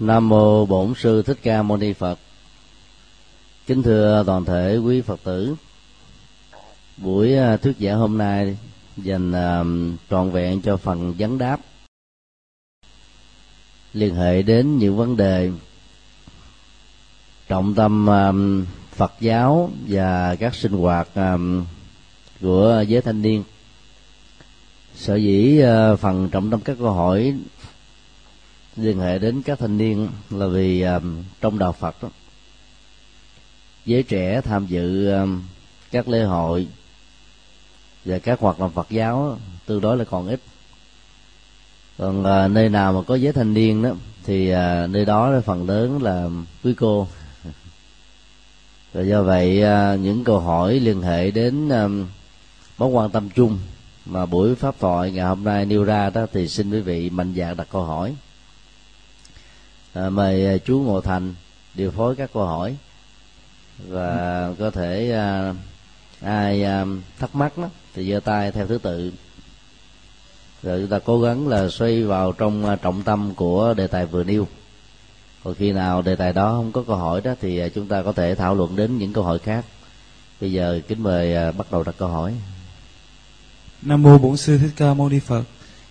Nam mô Bổn sư Thích Ca Mâu Ni Phật. Kính thưa toàn thể quý Phật tử. Buổi à, thuyết giảng hôm nay dành à, trọn vẹn cho phần vấn đáp liên hệ đến những vấn đề trọng tâm à, Phật giáo và các sinh hoạt của giới thanh niên. Sở dĩ phần trọng tâm các câu hỏi liên hệ đến các thanh niên là vì um, trong đạo Phật đó, giới trẻ tham dự um, các lễ hội và các hoạt động Phật giáo tương đối là còn ít. Còn uh, nơi nào mà có giới thanh niên đó thì uh, nơi đó phần lớn là quý cô. Và do vậy uh, những câu hỏi liên hệ đến um, mối quan tâm chung mà buổi pháp thoại ngày hôm nay nêu ra đó thì xin quý vị mạnh dạn đặt câu hỏi à, mời à, chú ngộ thành điều phối các câu hỏi và có thể à, ai à, thắc mắc đó, thì giơ tay theo thứ tự. Rồi chúng ta cố gắng là xoay vào trong à, trọng tâm của đề tài vừa nêu. Còn khi nào đề tài đó không có câu hỏi đó thì à, chúng ta có thể thảo luận đến những câu hỏi khác. Bây giờ kính mời à, bắt đầu đặt câu hỏi. Nam mô bổn sư thích ca mâu ni phật.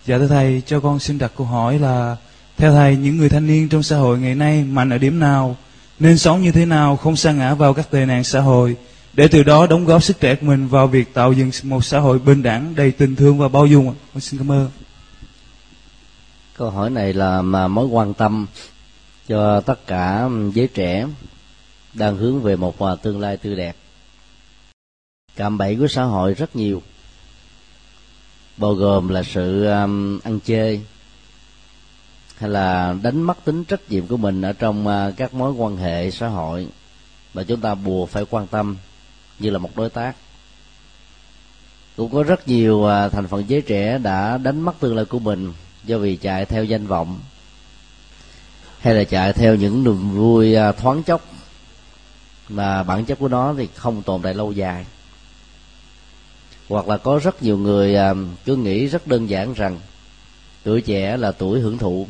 Dạ thưa thầy cho con xin đặt câu hỏi là theo thầy, những người thanh niên trong xã hội ngày nay mạnh ở điểm nào? Nên sống như thế nào không sa ngã vào các tệ nạn xã hội? Để từ đó đóng góp sức trẻ của mình vào việc tạo dựng một xã hội bình đẳng, đầy tình thương và bao dung. Con xin cảm ơn. Câu hỏi này là mà mối quan tâm cho tất cả giới trẻ đang hướng về một tương lai tươi đẹp. Cạm bẫy của xã hội rất nhiều, bao gồm là sự um, ăn chơi hay là đánh mất tính trách nhiệm của mình ở trong à, các mối quan hệ xã hội mà chúng ta buộc phải quan tâm như là một đối tác. Cũng có rất nhiều à, thành phần giới trẻ đã đánh mất tương lai của mình do vì chạy theo danh vọng hay là chạy theo những niềm vui à, thoáng chốc. Mà bản chất của nó thì không tồn tại lâu dài. Hoặc là có rất nhiều người cứ nghĩ rất đơn giản rằng tuổi trẻ là tuổi hưởng thụ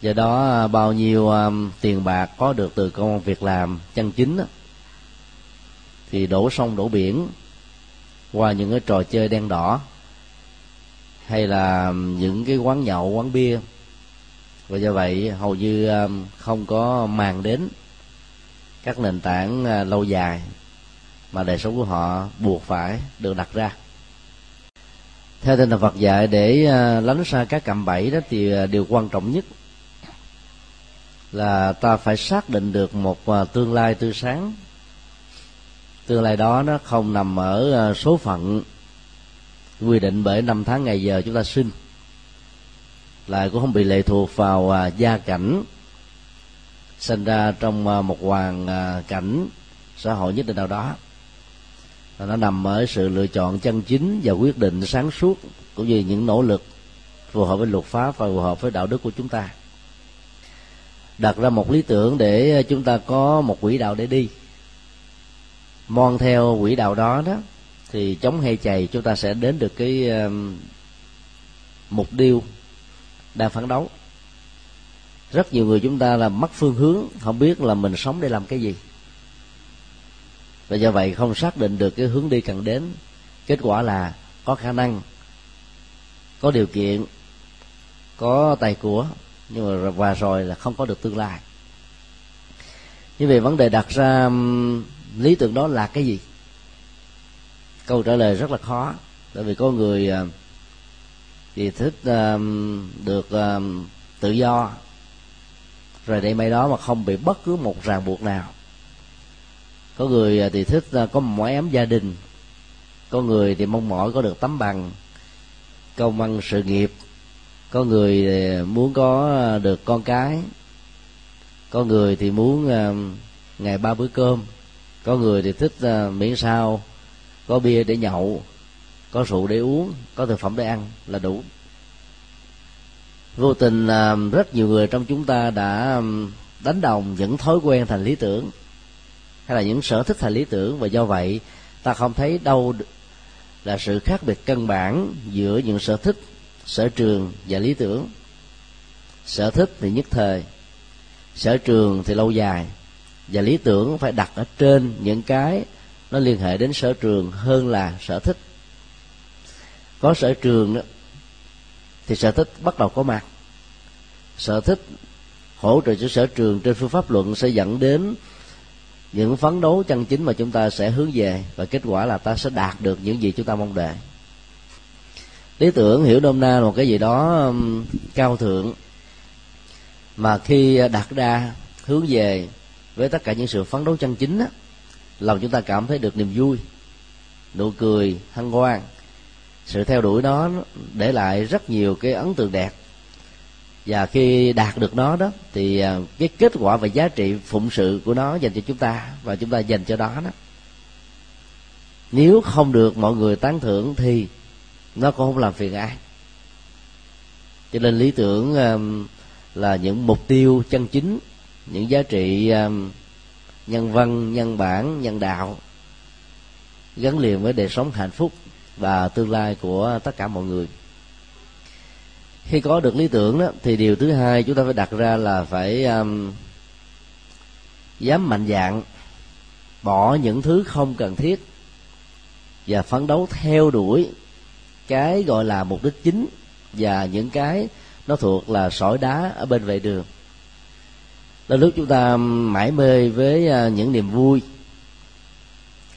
do đó à, bao nhiêu um, tiền bạc có được từ công việc làm chân chính đó, thì đổ sông đổ biển qua những cái trò chơi đen đỏ hay là à, những cái quán nhậu quán bia. Và do vậy hầu như um, không có màng đến các nền tảng uh, lâu dài mà đời sống của họ buộc phải được đặt ra. Theo tinh thần Phật dạy để lánh xa các cạm bẫy đó thì điều quan trọng nhất là ta phải xác định được một à, tương lai tươi sáng. Tương lai đó nó không nằm ở à, số phận quy định bởi năm tháng ngày giờ chúng ta sinh. Lại cũng không bị lệ thuộc vào à, gia cảnh sinh ra trong một hoàn cảnh xã hội nhất định nào đó. Nó nằm ở sự lựa chọn chân chính và quyết định sáng suốt cũng như những nỗ lực phù hợp với luật pháp và phù hợp với đạo đức của chúng ta đặt ra một lý tưởng để ờ, chúng ta có một quỹ đạo để đi. Mon theo quỹ đạo đó đó, thì chống hay chày, chúng ta sẽ đến được cái ờ, mục tiêu đang phấn đấu. Rất nhiều người chúng ta là mất phương hướng, không biết là mình sống để làm cái gì. Và do vậy không xác định được cái hướng đi cần đến. Kết quả là có khả năng, có điều kiện, có tài của nhưng mà và rồi là không có được tương lai. Như vậy vấn đề đặt ra lý tưởng đó là cái gì? Câu trả lời rất là khó tại vì có người ờ, thì thích được tự do, rồi đây may đó mà không bị bất cứ một ràng buộc nào. Có người ờ, thì thích ờ, có một mái ấm gia đình, có người thì mong mỏi có được tấm bằng, công ăn sự nghiệp có người ờ, muốn có ờ, được con cái. Có người thì muốn ờ, ngày ba bữa cơm. Có người thì thích miễn sao. Có bia để nhậu, có rượu để uống, có thực phẩm để ăn là đủ. Vô tình rất nhiều người trong chúng ta đã đánh đồng những thói quen thành lý tưởng, hay là những sở thích thành lý tưởng. Và do vậy, ta không thấy đâu là sự khác biệt căn bản giữa những sở thích sở trường và lý tưởng. Sở thích thì nhất thời, sở trường thì lâu dài, và lý tưởng phải đặt ở trên những cái nó liên hệ đến sở trường hơn là sở thích. Có sở trường đó, thì sở thích bắt đầu có mặt. Sở thích hỗ trợ cho sở trường trên phương pháp luận sẽ dẫn đến những phấn đấu chân chính mà chúng ta sẽ hướng về, và kết quả là ta sẽ đạt được những gì chúng ta mong đợi lý tưởng hiểu nôm na là một cái gì đó um, cao thượng. Mà khi à, đặt ra hướng về với tất cả những sự phấn đấu chân chính á, lòng chúng ta cảm thấy được niềm vui nụ cười hân hoan. Sự theo đuổi đó để lại rất nhiều cái ấn tượng đẹp. Và khi đạt được nó đó thì à, cái kết quả và giá trị phụng sự của nó dành cho chúng ta và chúng ta dành cho đó đó. Nếu không được mọi người tán thưởng thì nó cũng không làm phiền ai. Cho nên lý tưởng um, là những mục tiêu chân chính những giá trị um, nhân văn nhân bản nhân đạo gắn liền với đời sống hạnh phúc và tương lai của tất cả mọi người. Khi có được lý tưởng đó thì điều thứ hai chúng ta phải đặt ra là phải um, dám mạnh dạng bỏ những thứ không cần thiết và phấn đấu theo đuổi cái gọi là mục đích chính và những cái nó thuộc là sỏi đá ở bên vệ đường. Là lúc chúng ta mãi mê với à, những niềm vui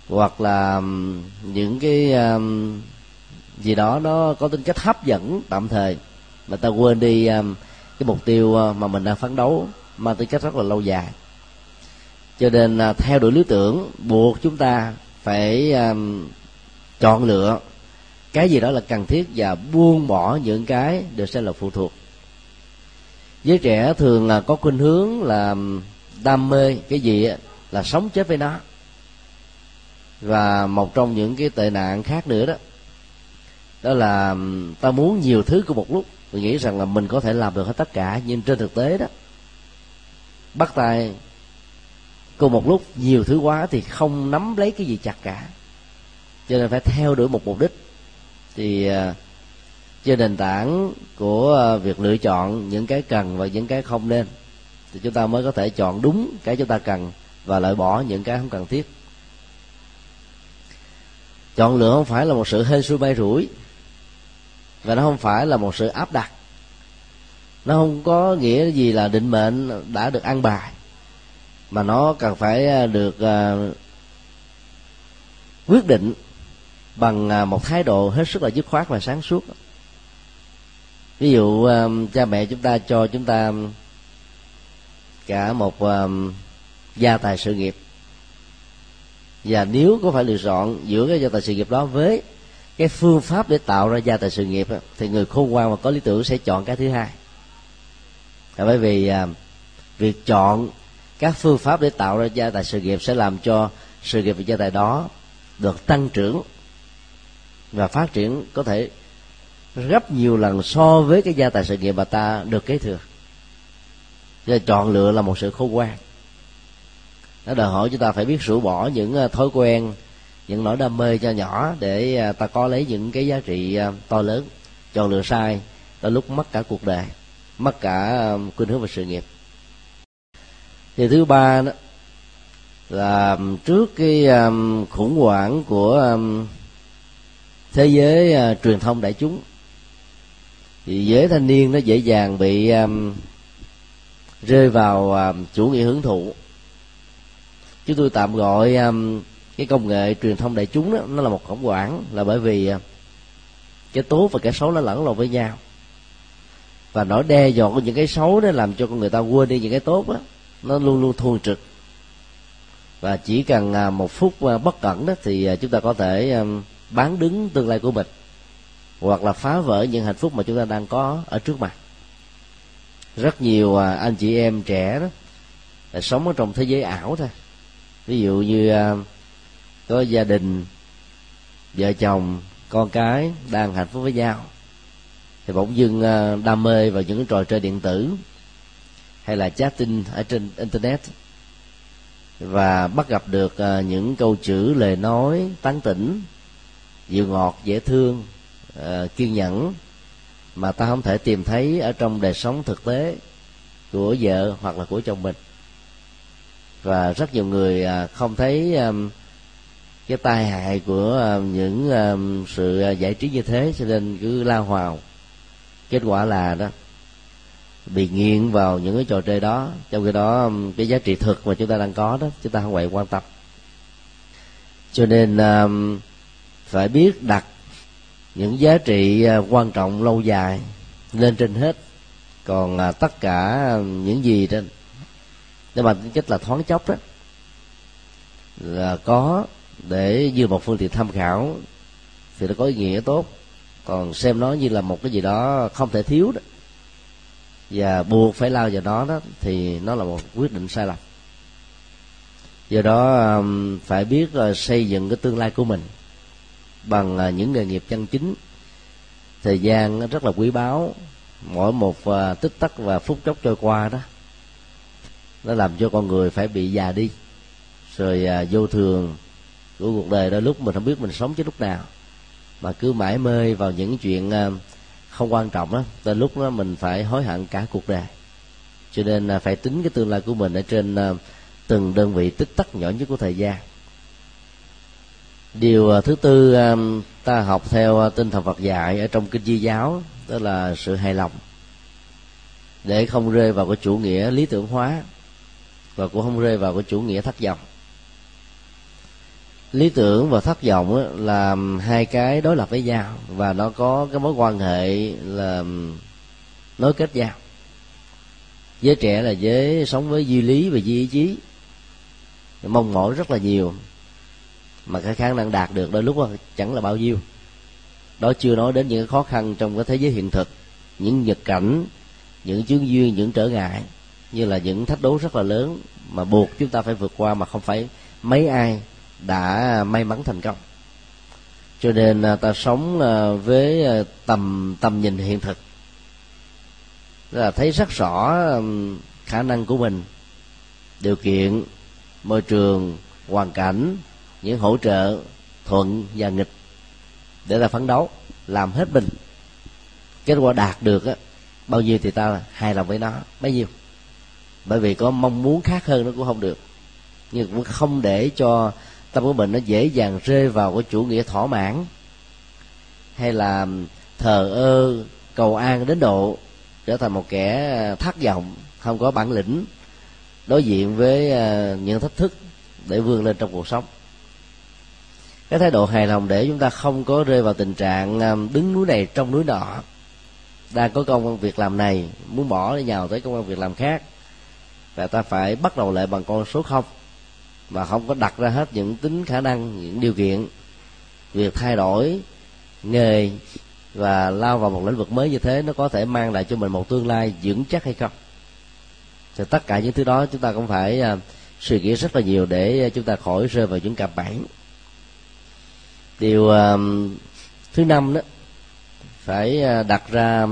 hoặc là những cái gì đó nó có tính cách hấp dẫn tạm thời mà ta quên đi cái mục tiêu à, mà mình đang phấn đấu mang tính cách rất là lâu dài. Cho nên à, theo đuổi lý tưởng buộc chúng ta phải chọn lựa cái gì đó là cần thiết và buông bỏ những cái được xem là phụ thuộc. Giới trẻ thường là có khuynh hướng là đam mê cái gì là sống chết với nó. Và một trong những cái tệ nạn khác nữa đó đó là ta muốn nhiều thứ của một lúc. Mình nghĩ rằng là mình có thể làm được hết tất cả, nhưng trên thực tế đó, bắt tay cùng một lúc nhiều thứ quá thì không nắm lấy cái gì chặt cả. Cho nên phải theo đuổi một mục đích thì à, trên nền tảng của à, việc lựa chọn những cái cần và những cái không nên thì chúng ta mới có thể chọn đúng cái chúng ta cần và loại bỏ những cái không cần thiết. Chọn lựa không phải là một sự hên xui may rủi và nó không phải là một sự áp đặt. Nó không có nghĩa gì là định mệnh đã được ăn bài mà nó cần phải à, được uh, quyết định bằng à, một thái độ hết sức là dứt khoát và sáng suốt. Ví dụ à, cha mẹ chúng ta cho chúng ta à, cả một gia tài sự nghiệp. Và nếu có phải lựa chọn giữa cái gia tài sự nghiệp đó với cái phương pháp để tạo ra gia tài sự nghiệp thì người khôn ngoan và có lý tưởng sẽ chọn cái thứ hai. Là bởi vì việc chọn các phương pháp để tạo ra gia tài sự nghiệp sẽ làm cho sự nghiệp và gia tài đó được tăng trưởng và phát triển có thể gấp nhiều lần so với cái gia tài sự nghiệp mà ta được kế thừa. Cho chọn lựa là một sự khôn ngoan. Nó đòi hỏi chúng ta phải biết rũ bỏ những ờ, thói quen, những nỗi đam mê cho nhỏ để ờ, ta có lấy những cái giá trị ờ, to lớn. Chọn lựa sai là lúc mất cả cuộc đời, mất cả khuynh hướng và sự nghiệp. Thì thứ ba đó là trước cái khủng hoảng của thế giới à, truyền thông đại chúng. Thì giới thanh niên nó dễ dàng bị um, rơi vào um, chủ nghĩa hưởng thụ. Chúng tôi tạm gọi um, cái công nghệ truyền thông đại chúng đó nó là một khổng quản là bởi vì uh, cái tốt và cái xấu nó lẫn lộn với nhau. Và nỗi đe dọa của những cái xấu đó làm cho con người ta quên đi những cái tốt đó nó luôn luôn thuần trực. Và chỉ cần uh, một phút uh, bất cẩn đó thì chúng ta có thể um, bán đứng tương lai của mình, hoặc là phá vỡ những hạnh phúc mà chúng ta đang có ở trước mặt. Rất nhiều à, anh chị em trẻ đó là sống ở trong thế giới ảo thôi. Ví dụ như à, có gia đình, vợ chồng, con cái đang hạnh phúc với nhau, thì bỗng dưng à, đam mê vào những trò chơi điện tử, hay là chatting ở trên internet, và bắt gặp được những câu chữ lời nói tán tỉnh dịu ngọt, dễ thương ờ, kiên nhẫn, mà ta không thể tìm thấy ở trong đời sống thực tế của vợ hoặc là của chồng mình. Và rất nhiều người à, không thấy cái tai hại của những sự à, giải trí như thế, cho nên cứ lao vào. Kết quả là đó, bị nghiện vào những cái trò chơi đó. Trong khi đó cái giá trị thực mà chúng ta đang có đó, chúng ta không phải quan tâm. Cho nên phải biết đặt những giá trị à, quan trọng lâu dài lên trên hết. Còn à, tất cả những gì trên để mà tính chất là thoáng chốc đó là có để như một phương tiện tham khảo thì nó có ý nghĩa tốt. Còn xem nó như là một cái gì đó không thể thiếu đó và buộc phải lao vào đó đó thì nó là một quyết định sai lầm. Do đó à, phải biết à, xây dựng cái tương lai của mình bằng à, những nghề nghiệp chân chính. Thời gian rất là quý báu, mỗi một à, tích tắc và phút chốc trôi qua đó, nó làm cho con người phải bị già đi, rồi à, vô thường của cuộc đời. Đôi lúc mình không biết mình sống chứ lúc nào, mà cứ mãi mê vào những chuyện không quan trọng đó tới lúc đó mình phải hối hận cả cuộc đời. Cho nên phải tính cái tương lai của mình ở trên từng đơn vị tích tắc nhỏ nhất của thời gian điều à, thứ tư à, ta học theo à, tinh thần Phật dạy ở trong kinh Di giáo đó là sự hài lòng, để không rơi vào cái chủ nghĩa lý tưởng hóa và cũng không rơi vào cái chủ nghĩa thất vọng. Lý tưởng và thất vọng là hai cái đối lập với nhau và nó có cái mối quan hệ là nối kết nhau. Giới trẻ là giới sống với duy lý và duy ý chí, mong mỏi rất là nhiều mà cái khả năng đạt được đôi lúc chẳng là bao nhiêu. Đó chưa nói đến những khó khăn trong cái thế giới hiện thực, những nhật cảnh, những chướng duyên, những trở ngại, như là những thách đố rất là lớn mà buộc chúng ta phải vượt qua mà không phải mấy ai đã may mắn thành công. Cho nên à, ta sống à, với à, tầm tầm nhìn hiện thực. Là thấy rất rõ khả năng của mình, điều kiện, môi trường, hoàn cảnh những hỗ trợ thuận và nghịch để ta phấn đấu, làm hết mình. Kết quả đạt được á, bao nhiêu thì ta hài lòng với nó, bấy nhiêu. Bởi vì có mong muốn khác hơn nó cũng không được. Nhưng cũng không để cho tâm của mình nó dễ dàng rơi vào cái chủ nghĩa thỏa mãn hay là thờ ơ, cầu an đến độ trở thành một kẻ thất vọng, không có bản lĩnh đối diện với à, những thách thức để vươn lên trong cuộc sống cái thái độ hài lòng để chúng ta không có rơi vào tình trạng à, đứng núi này trong núi nọ. Đang có công việc làm này, muốn bỏ để nhào tới công việc làm khác, và ta phải bắt đầu lại bằng con số không. Mà không có đặt ra hết những tính khả năng, những điều kiện. Việc thay đổi nghề và lao vào một lĩnh vực mới như thế, nó có thể mang lại cho mình một tương lai vững chắc hay không? Thì tất cả những thứ đó chúng ta cũng phải à, suy nghĩ rất là nhiều để à, chúng ta khỏi rơi vào những cạm bẫy điều thứ năm đó, phải ờ, đặt ra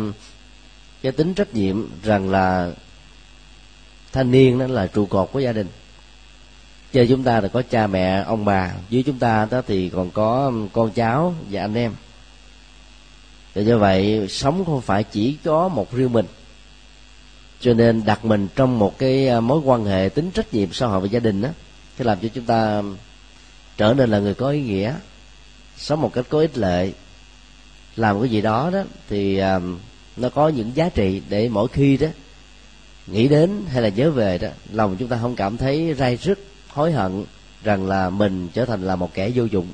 cái tính trách nhiệm rằng là thanh niên đó là trụ cột của gia đình. Chơi chúng ta là có cha mẹ, ông bà, dưới chúng ta đó thì còn có con cháu và anh em. Và do vậy, sống không phải chỉ có một riêng mình. Cho nên đặt mình trong một cái ờ, mối quan hệ tính trách nhiệm xã hội và gia đình đó sẽ làm cho chúng ta trở nên là người có ý nghĩa sống một cách có ích lợi. Làm cái gì đó đó thì um, nó có những giá trị để mỗi khi đó nghĩ đến hay là nhớ về đó lòng chúng ta không cảm thấy rai rứt hối hận rằng là mình trở thành là một kẻ vô dụng.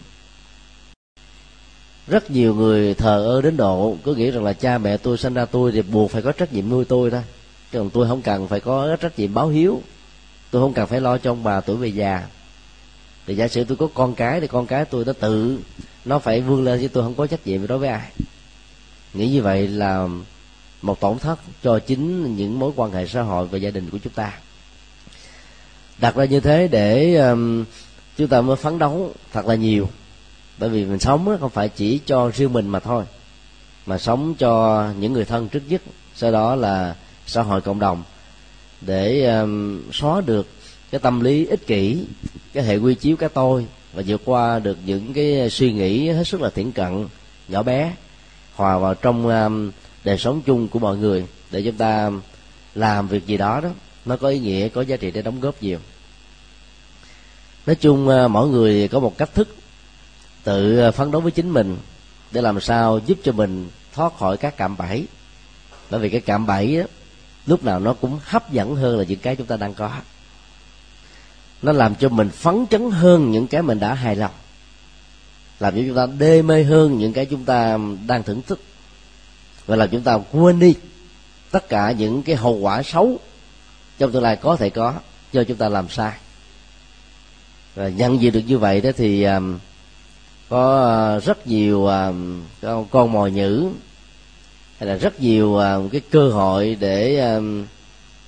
Rất nhiều người thờ ơ đến độ cứ nghĩ rằng là cha mẹ tôi sinh ra tôi thì buộc phải có trách nhiệm nuôi tôi thôi chứ còn tôi không cần phải có trách nhiệm báo hiếu. Tôi không cần phải lo cho ông bà tuổi về già. Thì giả sử tôi có con cái thì con cái tôi nó tự nó phải vươn lên chứ tôi không có trách nhiệm đối với ai. Nghĩ như vậy là một tổn thất cho chính những mối quan hệ xã hội và gia đình của chúng ta. Đặt ra như thế để um, chúng ta mới phấn đấu thật là nhiều. Bởi vì mình sống không phải chỉ cho riêng mình mà thôi mà sống cho những người thân trước nhất. Sau đó là xã hội cộng đồng để um, xóa được cái tâm lý ích kỷ cái hệ quy chiếu cái tôi và vượt qua được những cái suy nghĩ hết sức là thiển cận nhỏ bé hòa vào trong um, đời sống chung của mọi người để chúng ta làm việc gì đó đó. Nó có ý nghĩa có giá trị để đóng góp nhiều. Nói chung uh, mỗi người có một cách thức tự uh, phấn đấu với chính mình để làm sao giúp cho mình thoát khỏi các cạm bẫy. Bởi vì cái cạm bẫy đó, lúc nào nó cũng hấp dẫn hơn là những cái chúng ta đang có nó làm cho mình phấn chấn hơn những cái mình đã hài lòng. Làm cho chúng ta đê mê hơn những cái chúng ta đang thưởng thức. Và làm chúng ta quên đi tất cả những cái hậu quả xấu trong tương lai có thể có do chúng ta làm sai. Và nhận diện được như vậy đó thì um, có uh, rất nhiều um, con mồi nhữ hay là rất nhiều um, cái cơ hội để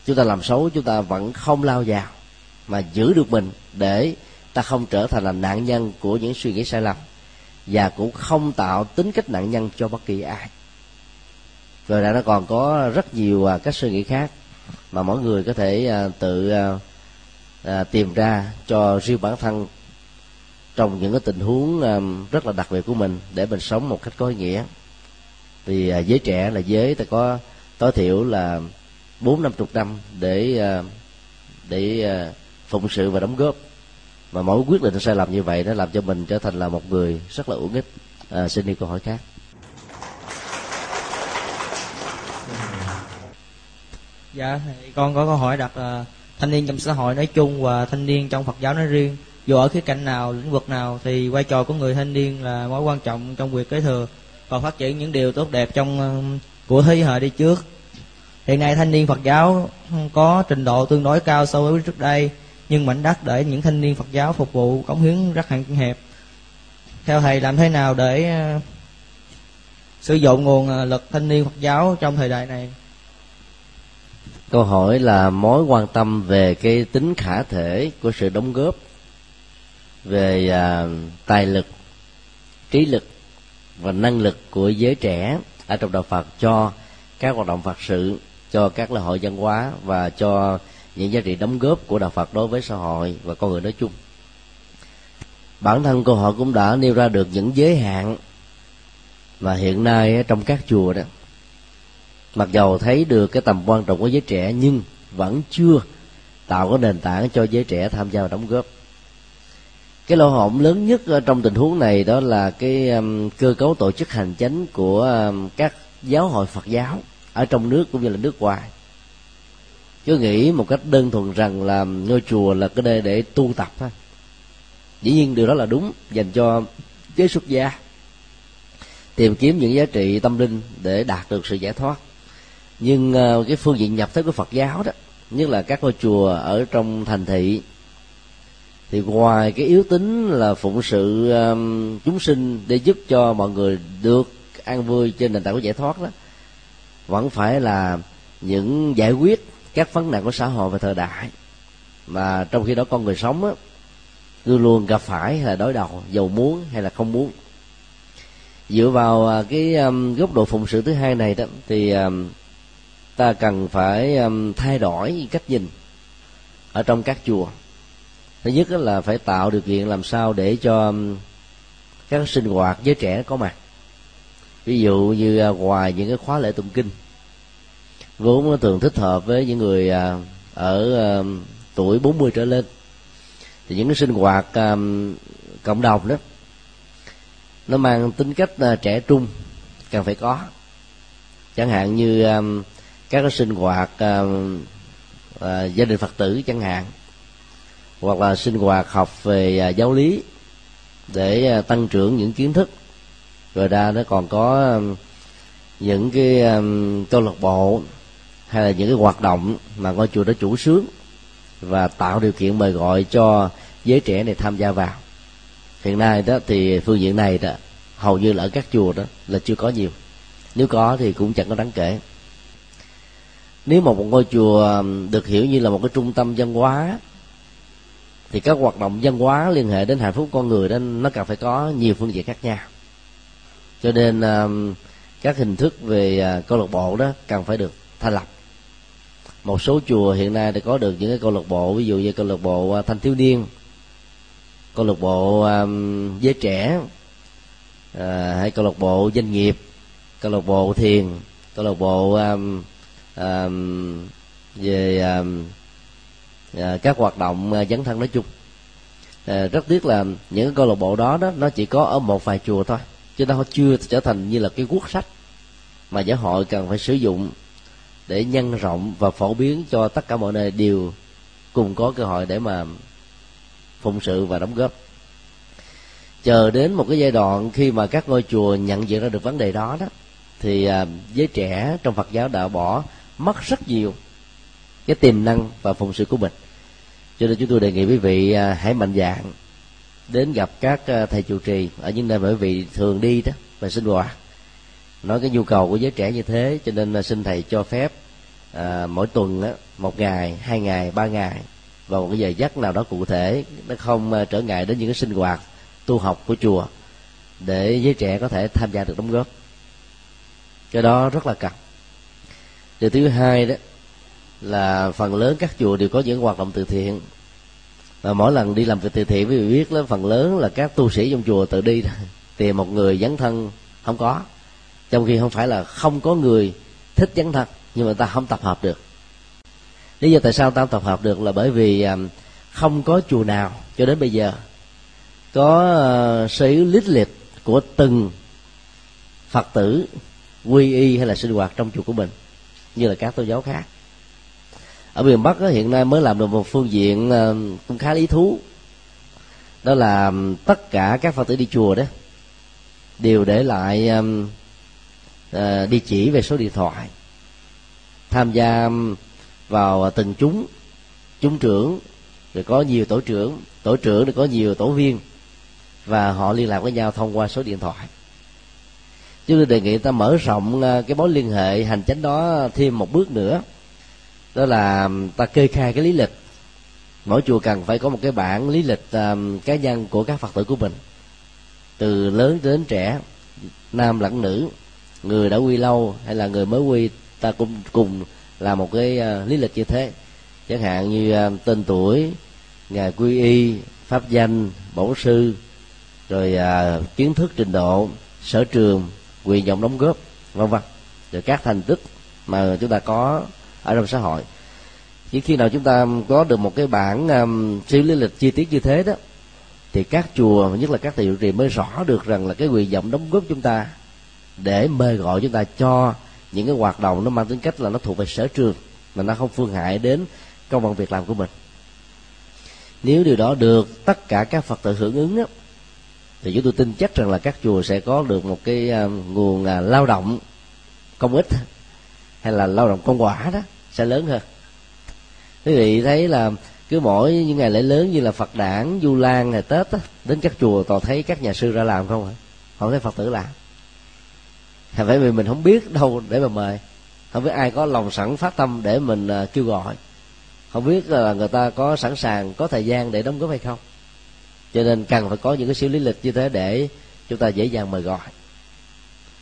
chúng ta làm xấu, chúng ta vẫn không lao vào mà giữ được mình để ta không trở thành là nạn nhân của những suy nghĩ sai lầm và cũng không tạo tính cách nạn nhân cho bất kỳ ai. Rồi là nó còn có rất nhiều à, các suy nghĩ khác mà mỗi người có thể à, tự à, tìm ra cho riêng bản thân trong những cái tình huống rất là đặc biệt của mình để mình sống một cách có ý nghĩa. Thì giới trẻ là giới ta có tối thiểu là bốn năm chục năm để để phụng sự và đóng góp. Mà mỗi quyết định sai lầm như vậy nó làm cho mình trở thành là một người rất là uổng ích. À, xin đi câu hỏi khác. Dạ con có câu hỏi đặt là thanh niên trong xã hội nói chung và thanh niên trong Phật giáo nói riêng. Dù ở khía cạnh nào lĩnh vực nào thì vai trò của người thanh niên là mối quan trọng trong việc kế thừa và phát triển những điều tốt đẹp trong của thế hệ đi trước. Hiện nay thanh niên Phật giáo có trình độ tương đối cao so với trước đây nhưng mảnh đất để những thanh niên Phật giáo phục vụ cống hiến rất hạn hẹp. Theo thầy làm thế nào để ờ, sử dụng nguồn ờ, lực thanh niên Phật giáo trong thời đại này? Câu hỏi là mối quan tâm về cái tính khả thể của sự đóng góp về à, tài lực trí lực và năng lực của giới trẻ ở trong đạo Phật cho các hoạt động Phật sự cho các lễ hội văn hóa và cho những giá trị đóng góp của đạo Phật đối với xã hội và con người nói chung. Bản thân của họ cũng đã nêu ra được những giới hạn mà hiện nay trong các chùa đó. Mặc dầu thấy được cái tầm quan trọng của giới trẻ nhưng vẫn chưa tạo cái nền tảng cho giới trẻ tham gia và đóng góp. Cái lỗ hổng lớn nhất trong tình huống này đó là cái um, cơ cấu tổ chức hành chính của um, các giáo hội Phật giáo ở trong nước cũng như là nước ngoài cứ nghĩ một cách đơn thuần rằng là ngôi chùa là cái nơi để tu tập thôi. Dĩ nhiên điều đó là đúng dành cho giới xuất gia. Tìm kiếm những giá trị tâm linh để đạt được sự giải thoát. Nhưng ờ, cái phương diện nhập thế của phật giáo đó nhất là các ngôi chùa ở trong thành thị thì ngoài cái yếu tính là phụng sự um, chúng sinh để giúp cho mọi người được an vui trên nền tảng của giải thoát đó vẫn phải là những giải quyết các vấn nạn của xã hội và thời đại. Mà trong khi đó con người sống á cứ luôn gặp phải hay là đối đầu giàu muốn hay là không muốn. Dựa vào à, cái um, góc độ phụng sự thứ hai này đó thì um, ta cần phải um, thay đổi cách nhìn ở trong các chùa. Thứ nhất là phải tạo điều kiện làm sao để cho um, các sinh hoạt giới trẻ có mặt. Ví dụ như uh, ngoài những cái khóa lễ tụng kinh vốn thường thích hợp với những người à, ở à, tuổi 40 trở lên. Thì những cái sinh hoạt à, cộng đồng đó, nó mang tính cách trẻ trung cần phải có. Chẳng hạn như các cái sinh hoạt gia đình phật tử chẳng hạn, hoặc là sinh hoạt học về giáo lý để tăng trưởng những kiến thức. Rồi ra nó còn có những cái câu lạc bộ hay là những cái hoạt động mà ngôi chùa đó chủ sướng và tạo điều kiện mời gọi cho giới trẻ này tham gia vào. Hiện nay đó thì phương diện này đó, hầu như là ở các chùa đó là chưa có nhiều. Nếu có thì cũng chẳng có đáng kể. Nếu mà một ngôi chùa được hiểu như là một cái trung tâm văn hóa, thì các hoạt động văn hóa liên hệ đến hạnh phúc con người đó, nó cần phải có nhiều phương diện khác nhau. Cho nên các hình thức về à, câu lạc bộ đó cần phải được thành lập một số chùa hiện nay đã có được những cái câu lạc bộ ví dụ như câu lạc bộ à, thanh thiếu niên câu lạc bộ um, giới trẻ uh, hay câu lạc bộ doanh nghiệp câu lạc bộ thiền câu lạc bộ um, um, về um, à, các hoạt động à, dấn thân nói chung. À, rất tiếc là những câu lạc bộ đó đó nó chỉ có ở một vài chùa thôi chứ nó chưa trở thành như là cái quốc sách mà giáo hội cần phải sử dụng để nhân rộng và phổ biến cho tất cả mọi nơi đều cùng có cơ hội để mà phụng sự và đóng góp. Chờ đến một cái giai đoạn khi mà các ngôi chùa nhận diện ra được vấn đề đó đó, thì à, giới trẻ trong Phật giáo đã bỏ mất rất nhiều cái tiềm năng và phụng sự của mình. Cho nên chúng tôi đề nghị quý vị à, hãy mạnh dạn đến gặp các à, thầy trụ trì ở những nơi mà quý vị thường đi đó và sinh hoạt nói cái nhu cầu của giới trẻ như thế cho nên à, xin thầy cho phép à, mỗi tuần á, một ngày hai ngày ba ngày vào một cái giờ giấc nào đó cụ thể nó không à, trở ngại đến những cái sinh hoạt tu học của chùa để giới trẻ có thể tham gia được đóng góp. Cái đó rất là cần. Điều thứ hai đó là phần lớn các chùa đều có những hoạt động từ thiện. Và mỗi lần đi làm việc từ thiện quý vị biết là phần lớn là các tu sĩ trong chùa tự đi tìm một người dấn thân không có trong khi không phải là không có người thích dấn thân nhưng mà ta không tập hợp được. Lý do tại sao ta không tập hợp được là bởi vì à, không có chùa nào cho đến bây giờ có à, sở hữu lít liệt của từng phật tử quy y hay là sinh hoạt trong chùa của mình như là các tôn giáo khác. Ở miền bắc đó, hiện nay mới làm được một phương diện à, cũng khá lý thú. Đó là tất cả các phật tử đi chùa đó đều để lại Ờ, địa chỉ về số điện thoại. Tham gia vào từng chúng chúng trưởng rồi có nhiều tổ trưởng tổ trưởng thì có nhiều tổ viên và họ liên lạc với nhau thông qua số điện thoại. Chúng tôi đề nghị ta mở rộng ờ, cái mối liên hệ hành chánh đó thêm một bước nữa. Đó là ta kê khai cái lý lịch. Mỗi chùa cần phải có một cái bản lý lịch um, cá nhân của các phật tử của mình. Từ lớn đến trẻ nam lẫn nữ người đã quy lâu hay là người mới quy ta cũng cùng là một cái uh, lý lịch như thế. Chẳng hạn như uh, tên tuổi ngày quy y pháp danh bổ sư rồi uh, kiến thức trình độ sở trường quyền vọng đóng góp vân vân. Rồi các thành tích mà chúng ta có ở trong xã hội. Chỉ khi nào chúng ta có được một cái bản um, siêu lý lịch chi tiết như thế đó thì các chùa nhất là các thầy trụ trì mới rõ được rằng là cái quyền vọng đóng góp chúng ta để mời gọi chúng ta cho những cái hoạt động nó mang tính cách là nó thuộc về sở trường mà nó không phương hại đến công bằng việc làm của mình. Nếu điều đó được tất cả các phật tử hưởng ứng đó, thì chúng tôi tin chắc rằng là các chùa sẽ có được một cái à, nguồn à, lao động công ích hay là lao động công quả đó sẽ lớn hơn. Quý vị thấy là cứ mỗi những ngày lễ lớn như là phật đản du lan ngày tết đó, đến các chùa toàn thấy các nhà sư ra làm không ạ, không thấy phật tử làm thì phải vì mình không biết đâu để mà mời. Không biết ai có lòng sẵn phát tâm để mình à, kêu gọi. Không biết à, là người ta có sẵn sàng, có thời gian để đóng góp hay không. Cho nên cần phải có những cái siêu lý lịch như thế để chúng ta dễ dàng mời gọi.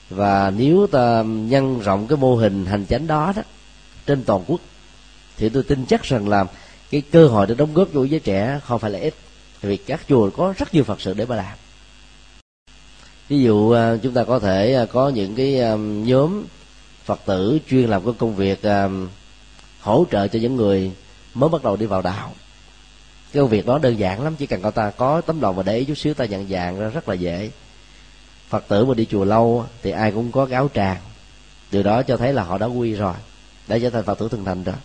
Và nếu ta nhân rộng cái mô hình hành chánh đó đó, trên toàn quốc, thì tôi tin chắc rằng là cái cơ hội để đóng góp cho giới trẻ không phải là ít. Vì các chùa có rất nhiều phật sự để mà làm ví dụ à, chúng ta có thể à, có những cái à, nhóm phật tử chuyên làm cái công việc hỗ trợ cho những người mới bắt đầu đi vào đạo. Cái công việc đó đơn giản lắm, chỉ cần cậu ta có tấm lòng và để ý chút xíu, ta nhận dạng ra rất là dễ. Phật tử mà đi chùa lâu thì ai cũng có cái áo tràng. Từ đó cho thấy là họ đã quy rồi, đã trở thành phật tử thường thành rồi.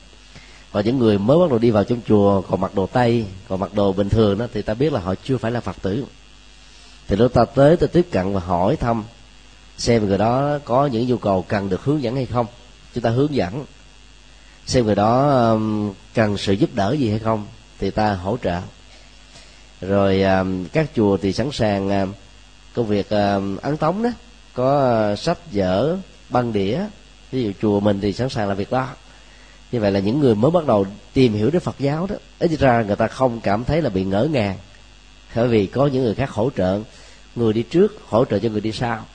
Và những người mới bắt đầu đi vào trong chùa, còn mặc đồ tây, còn mặc đồ bình thường đó, thì ta biết là họ chưa phải là phật tử thì lúc ta tới, ta tiếp cận và hỏi thăm, xem người đó có những nhu cầu cần được hướng dẫn hay không. Chúng ta hướng dẫn, xem người đó cần sự giúp đỡ gì hay không, thì ta hỗ trợ. Rồi các chùa thì sẵn sàng công việc ấn tống đó, có ờ, sách vở, băng đĩa. Ví dụ chùa mình thì sẵn sàng làm việc đó. Như vậy là những người mới bắt đầu tìm hiểu đến phật giáo đó, ít ra người ta không cảm thấy là bị ngỡ ngàng, bởi vì có những người khác hỗ trợ người đi trước hỗ trợ cho người đi sau.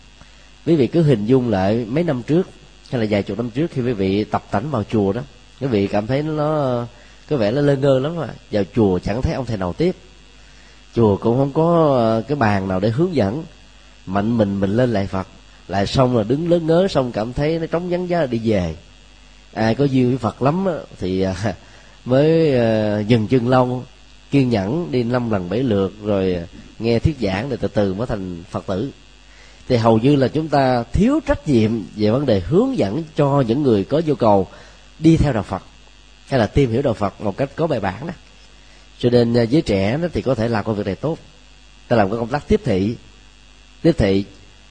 Quý vị cứ hình dung lại mấy năm trước, hay là vài chục năm trước khi quý vị tập tảnh vào chùa đó, quý vị cảm thấy nó có vẻ nó lơ ngơ lắm mà. Vào chùa chẳng thấy ông thầy nào tiếp. Chùa cũng không có ờ, cái bàn nào để hướng dẫn. Mạnh mình mình lên lại phật. Lại xong là đứng lớn ngớ, xong cảm thấy nó trống vắng giá là đi về. Ai có duyên với phật lắm thì ờ, mới ờ, dừng chân lâu kiên nhẫn đi năm lần bảy lượt rồi nghe thuyết giảng để từ từ mới thành phật tử. Thì hầu như là chúng ta thiếu trách nhiệm về vấn đề hướng dẫn cho những người có nhu cầu đi theo đạo phật hay là tìm hiểu đạo phật một cách có bài bản đó. Cho nên à, giới trẻ đó thì có thể làm công việc này tốt, ta làm cái công tác tiếp thị. Tiếp thị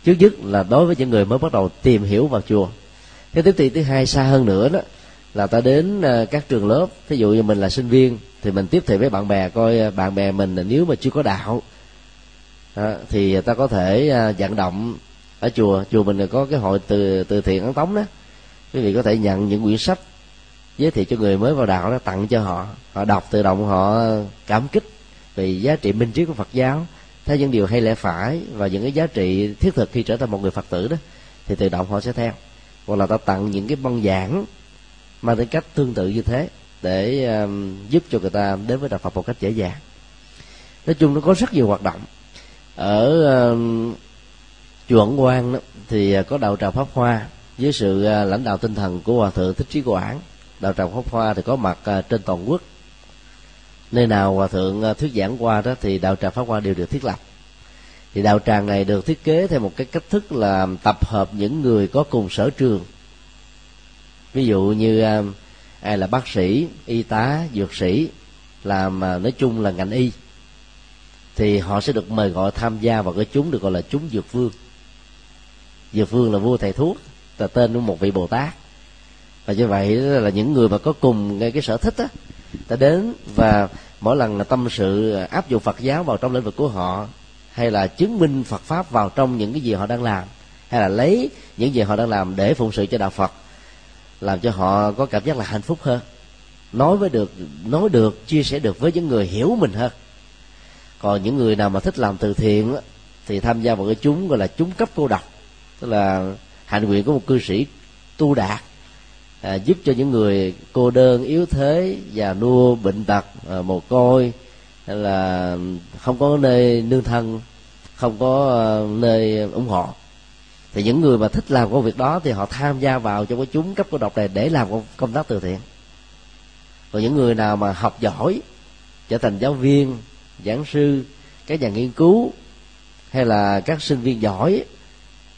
trước nhất là đối với những người mới bắt đầu tìm hiểu vào chùa. Cái tiếp thị thứ hai xa hơn nữa đó là ta đến à, các trường lớp. Ví dụ như mình là sinh viên, thì mình tiếp thị với bạn bè, coi à, bạn bè mình nếu mà chưa có đạo à, thì ta có thể vận động ở chùa. Chùa mình có cái hội từ từ thiện ấn tống đó. Quý vị có thể nhận những quyển sách giới thiệu cho người mới vào đạo đó, tặng cho họ. Họ đọc tự động, họ cảm kích về giá trị minh triết của phật giáo. Thấy những điều hay lẽ phải và những cái giá trị thiết thực khi trở thành một người phật tử đó, thì tự động họ sẽ theo. Hoặc là ta tặng những cái băng giảng mang tính cách tương tự như thế để um, giúp cho người ta đến với đạo phật một cách dễ dàng. Nói chung nó có rất nhiều hoạt động. Ở um, chùa ẩn quan đó, thì à, có đạo tràng pháp hoa với sự uh, lãnh đạo tinh thần của hòa thượng thích trí quảng đạo tràng pháp hoa thì có mặt uh, trên toàn quốc. Nơi nào hòa thượng uh, thuyết giảng qua đó thì đạo tràng pháp hoa đều được thiết lập. Thì đạo tràng này được thiết kế theo một cái cách thức là tập hợp những người có cùng sở trường ví dụ như ai là bác sĩ, y tá, dược sĩ, làm à, nói chung là ngành y, thì họ sẽ được mời gọi tham gia vào cái chúng được gọi là chúng dược vương. Dược vương là vua thầy thuốc, là tên của một vị bồ tát. Và như vậy là những người mà có cùng cái sở thích á ta đến và mỗi lần là tâm sự áp dụng Phật giáo vào trong lĩnh vực của họ, hay là chứng minh Phật pháp vào trong những cái gì họ đang làm, hay là lấy những gì họ đang làm để phụng sự cho đạo Phật làm cho họ có cảm giác là hạnh phúc hơn. Nói với được nói được chia sẻ được với những người hiểu mình hơn. Còn những người nào mà thích làm từ thiện thì tham gia vào cái chúng gọi là chúng cấp cô độc. Tức là hạnh nguyện của một cư sĩ tu đạt à, giúp cho những người cô đơn yếu thế già nua bệnh tật à, mồ côi hay là không có nơi nương thân không có à, nơi ủng hộ thì những người mà thích làm công việc đó thì họ tham gia vào trong cái chúng cấp cô độc này để làm công tác từ thiện. Còn những người nào mà học giỏi trở thành giáo viên giảng sư các nhà nghiên cứu hay là các sinh viên giỏi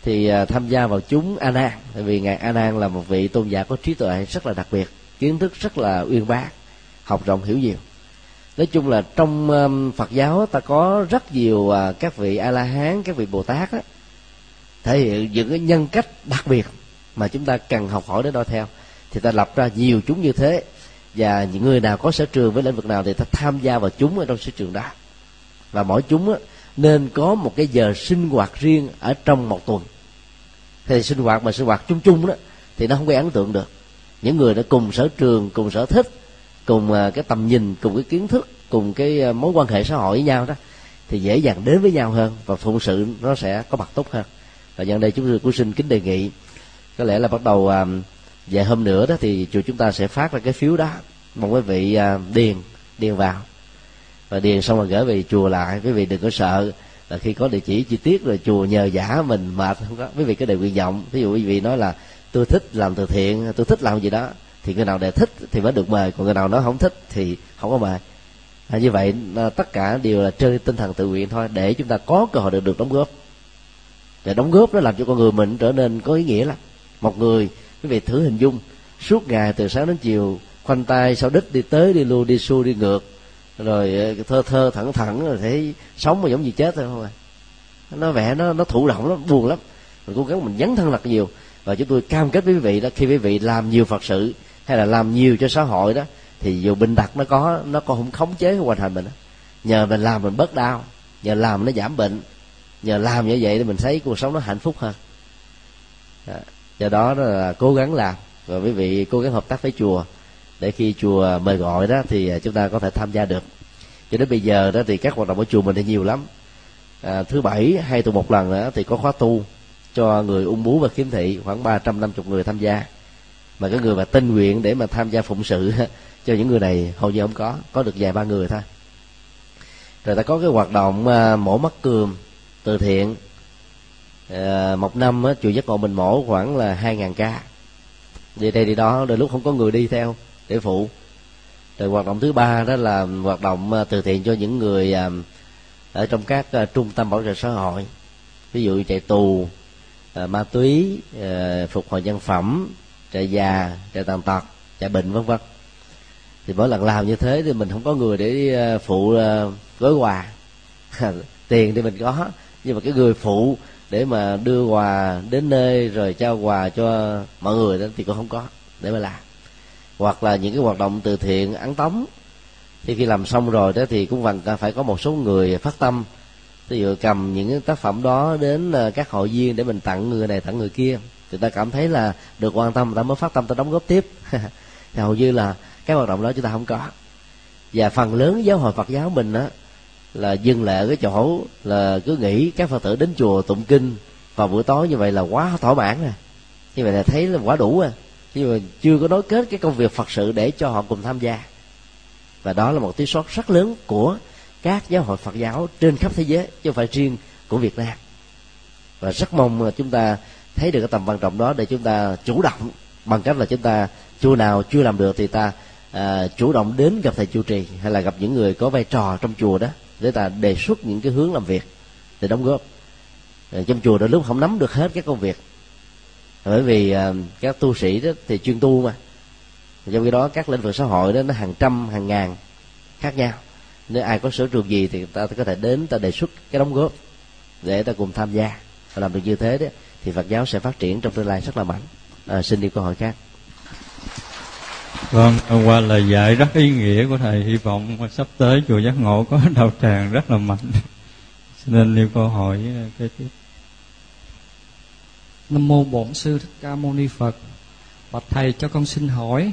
thì à, tham gia vào chúng a nan. Tại vì ngài a nan là một vị tôn giả có trí tuệ rất là đặc biệt kiến thức rất là uyên bác học rộng hiểu nhiều. Nói chung là trong phật giáo ta có rất nhiều à, các vị a la hán các vị bồ tát đó, thể hiện những cái nhân cách đặc biệt mà chúng ta cần học hỏi để noi theo. Thì ta lập ra nhiều chúng như thế và những người nào có sở trường với lĩnh vực nào thì ta tham gia vào chúng ở trong sở trường đó. Và mỗi chúng á, nên có một cái giờ sinh hoạt riêng ở trong một tuần. Thì sinh hoạt mà sinh hoạt chung chung đó thì nó không gây ấn tượng được. Những người đã cùng sở trường cùng sở thích cùng à, cái tầm nhìn cùng cái kiến thức cùng cái à, mối quan hệ xã hội với nhau đó thì dễ dàng đến với nhau hơn và phụng sự nó sẽ có mặt tốt hơn và nhân đây chúng tôi cũng xin kính đề nghị có lẽ là bắt đầu à, vài hôm nữa đó thì chùa chúng ta sẽ phát ra cái phiếu đó. Mong quý vị à, điền điền vào. Và điền xong rồi gửi về chùa lại. Quý vị đừng có sợ. Là khi có địa chỉ chi tiết rồi chùa nhờ giả mình mệt không có quý vị cái đề nguyện vọng. Ví dụ quý vị nói là tôi thích làm từ thiện tôi thích làm gì đó. Thì người nào để thích thì mới được mời. Còn người nào nó không thích thì không có mời. À, như vậy à, tất cả đều là trên tinh thần tự nguyện thôi để chúng ta có cơ hội được được đóng góp để đóng góp nó làm cho con người mình trở nên có ý nghĩa lắm. Một người, quý vị thử hình dung, suốt ngày từ sáng đến chiều, khoanh tay sau đít đi tới, đi lui, đi xuôi, đi ngược, rồi ờ, thơ thơ, thẳng thẳng, rồi thấy sống mà giống như chết thôi không à. Nó vẽ nó nó thụ động lắm, buồn lắm. Mình cố gắng mình dấn thân thật nhiều. Và chúng tôi cam kết với quý vị đó, khi quý vị làm nhiều phật sự, hay là làm nhiều cho xã hội đó, thì dù bệnh tật nó có, nó còn không khống chế hoàn thành mình đó. nhờ mình làm mình bớt đau, nhờ làm nó giảm bệnh nhờ làm như vậy thì mình thấy cuộc sống nó hạnh phúc hơn. Do đó là cố gắng làm. Và quý vị cố gắng hợp tác với chùa. Để khi chùa mời gọi đó thì à, chúng ta có thể tham gia được. Cho đến bây giờ đó thì các hoạt động của chùa mình thì nhiều lắm. À, thứ bảy hai tuần một lần nữa thì có khóa tu cho người ung bú và khiếm thị khoảng ba trăm năm chục người tham gia. Mà cái người mà tinh nguyện để mà tham gia phụng sự cho những người này hầu như không có. Có được vài ba người thôi. Rồi ta có cái hoạt động à, mổ mắt cườm từ thiện. Ờ, một năm á, chùa giác ngộ mình mổ khoảng là hai ngàn ca. Đi đây đi đó đôi lúc không có người đi theo để phụ. Rồi hoạt động thứ ba đó là hoạt động ờ, từ thiện cho những người à, ở trong các trung tâm bảo trợ xã hội. Ví dụ chạy tù ma túy phục hồi nhân phẩm trại già trại tàn tật trại bệnh vân vân. Thì mỗi lần làm như thế thì mình không có người để phụ gói quà. Tiền thì mình có nhưng mà cái người phụ để mà đưa quà đến nơi rồi trao quà cho mọi người đó thì cũng không có để mà làm. Hoặc là những cái hoạt động từ thiện ấn tống. Thì khi làm xong rồi đó thì cũng cần phải có một số người phát tâm. Ví dụ cầm những cái tác phẩm đó đến à, các hội viên để mình tặng người này, tặng người kia. Thì ta cảm thấy là được quan tâm, ta mới phát tâm, ta đóng góp tiếp. Thì hầu như là cái hoạt động đó chúng ta không có. Và phần lớn giáo hội Phật giáo mình á là dừng lại ở cái chỗ là cứ nghĩ các phật tử đến chùa tụng kinh vào buổi tối như vậy là quá thỏa mãn rồi như vậy là thấy là quá đủ à. rồi nhưng mà chưa có nối kết cái công việc phật sự để cho họ cùng tham gia. Và đó là một thiếu sót rất lớn của các giáo hội Phật giáo trên khắp thế giới chứ không phải riêng của Việt Nam. Và rất mong là chúng ta thấy được cái tầm quan trọng đó để chúng ta chủ động bằng cách là chúng ta chùa nào chưa làm được thì ta à, chủ động đến gặp thầy chủ trì hay là gặp những người có vai trò trong chùa đó để ta đề xuất những cái hướng làm việc để đóng góp. À, trong chùa đôi lúc không nắm được hết các công việc. À, bởi vì à, các tu sĩ đó thì chuyên tu mà. Trong khi đó các lĩnh vực xã hội đó nó hàng trăm hàng ngàn khác nhau. Nếu ai có sở trường gì thì ta có thể đến ta đề xuất cái đóng góp để ta cùng tham gia. Và làm được như thế đó thì Phật giáo sẽ phát triển trong tương lai rất là mạnh. À, xin đi câu hỏi khác vâng qua lời dạy rất ý nghĩa của thầy. Hy vọng sắp tới chùa giác ngộ có đạo tràng rất là mạnh. Nên nêu câu hỏi ờ, kế tiếp. Nam mô bổn sư thích ca mâu ni phật. Bạch thầy cho con xin hỏi,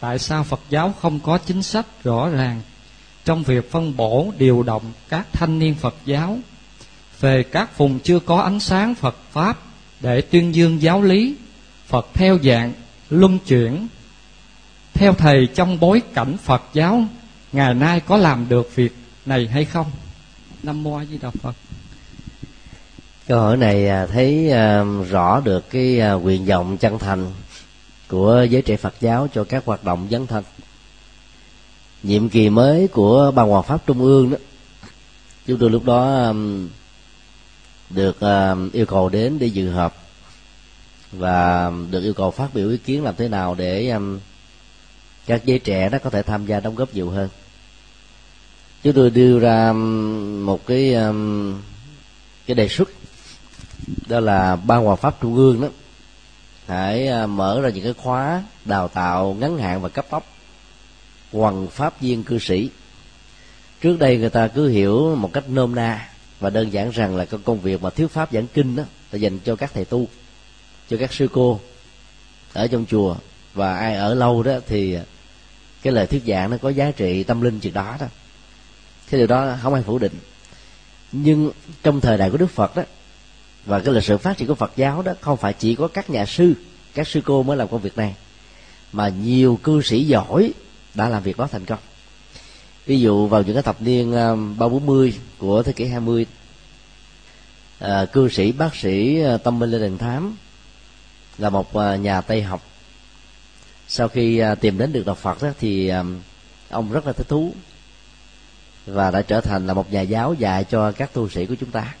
tại sao phật giáo không có chính sách rõ ràng trong việc phân bổ, điều động các thanh niên phật giáo? Về các vùng chưa có ánh sáng phật pháp để tuyên dương giáo lý, phật theo dạng luân chuyển theo thầy, trong bối cảnh phật giáo, ngày nay có làm được việc này hay không? Nam mô a di đà phật. Câu hỏi này à, thấy à, rõ được cái à, quyền nguyện vọng chân thành của giới trẻ Phật giáo cho các hoạt động dấn thân. Nhiệm kỳ mới của ban hòa pháp trung ương đó, chúng tôi lúc đó được yêu cầu đến để dự họp và được yêu cầu phát biểu ý kiến làm thế nào để các giới trẻ đó có thể tham gia đóng góp nhiều hơn. Chúng tôi đưa ra một cái cái đề xuất. Đó là ban hòa pháp trung ương đó. Hãy à, mở ra những cái khóa đào tạo, ngắn hạn và cấp tốc. Hoàng pháp viên cư sĩ. Trước đây người ta cứ hiểu một cách nôm na và đơn giản rằng là cái công việc mà thiếu pháp giảng kinh đó là dành cho các thầy tu, cho các sư cô ở trong chùa. Và ai ở lâu đó thì cái lời thuyết giảng nó có giá trị tâm linh chừng đó đó. Cái điều đó không ai phủ định. Nhưng trong thời đại của đức phật đó, và cái lịch sử phát triển của Phật giáo đó, không phải chỉ có các nhà sư, các sư cô mới làm công việc này, mà nhiều cư sĩ giỏi đã làm việc đó thành công. Ví dụ vào những cái thập niên ờ, ba bốn mươi của thế kỷ hai mươi ờ, cư sĩ bác sĩ ờ, tâm minh lê đền thám là một nhà tây học sau khi à, tìm đến được đạo phật đó, thì à, ông rất là thích thú và đã trở thành là một nhà giáo dạy cho các tu sĩ của chúng ta.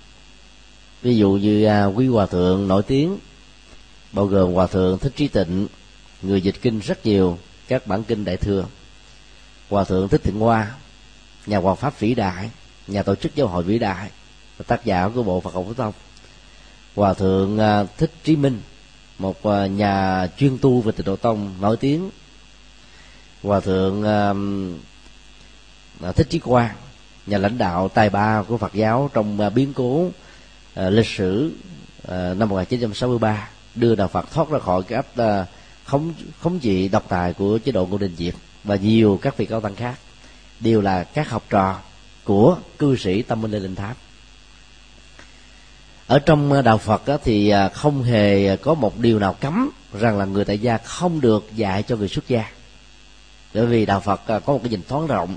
Ví dụ như à, quý hòa thượng nổi tiếng bao gồm hòa thượng thích trí tịnh người dịch kinh rất nhiều các bản kinh đại thừa hòa thượng thích thiện hoa nhà hoàng pháp vĩ đại nhà tổ chức giáo hội vĩ đại tác giả của bộ phật học phổ thông hòa thượng thích trí minh một à, nhà chuyên tu về tịnh độ tông nổi tiếng. Hòa thượng à, thích trí quang, nhà lãnh đạo tài ba của phật giáo trong à, biến cố lịch sử năm 1963 đưa đạo Phật thoát ra khỏi cái ách khống khống trị độc tài của chế độ Ngô Đình Diệm và nhiều các vị cao tăng khác, đều là các học trò của cư sĩ tâm minh lê đình tháp ở trong ờ, đạo Phật thì ờ, không hề có một điều nào cấm rằng là người tại gia không được dạy cho người xuất gia. Bởi vì đạo Phật ờ, có một cái nhìn thoáng rộng.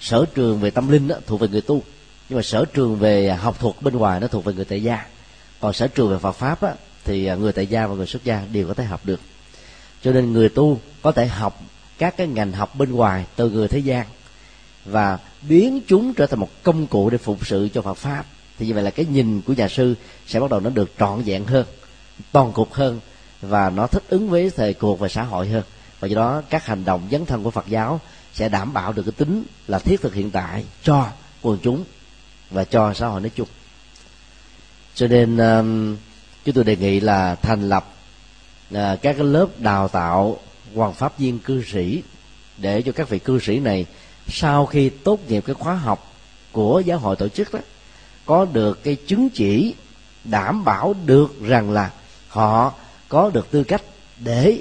Sở trường về tâm linh đó, thuộc về người tu. Nhưng mà sở trường về học thuật bên ngoài nó thuộc về người tại gia. Còn sở trường về Phật pháp thì người tại gia và người xuất gia đều có thể học được. Cho nên người tu có thể học các cái ngành học bên ngoài từ người thế gian và biến chúng trở thành một công cụ để phục sự cho Phật pháp thì như vậy là cái nhìn của nhà sư sẽ bắt đầu nó được trọn vẹn hơn toàn cục hơn và nó thích ứng với thời cuộc và xã hội hơn. Và do đó các hành động dấn thân của Phật giáo sẽ đảm bảo được cái tính là thiết thực hiện tại cho quần chúng và cho xã hội nói chung. Cho nên um, chúng tôi đề nghị là thành lập uh, các cái lớp đào tạo hoàng pháp viên cư sĩ để cho các vị cư sĩ này sau khi tốt nghiệp cái khóa học của giáo hội tổ chức đó có được cái chứng chỉ đảm bảo được rằng là họ có được tư cách để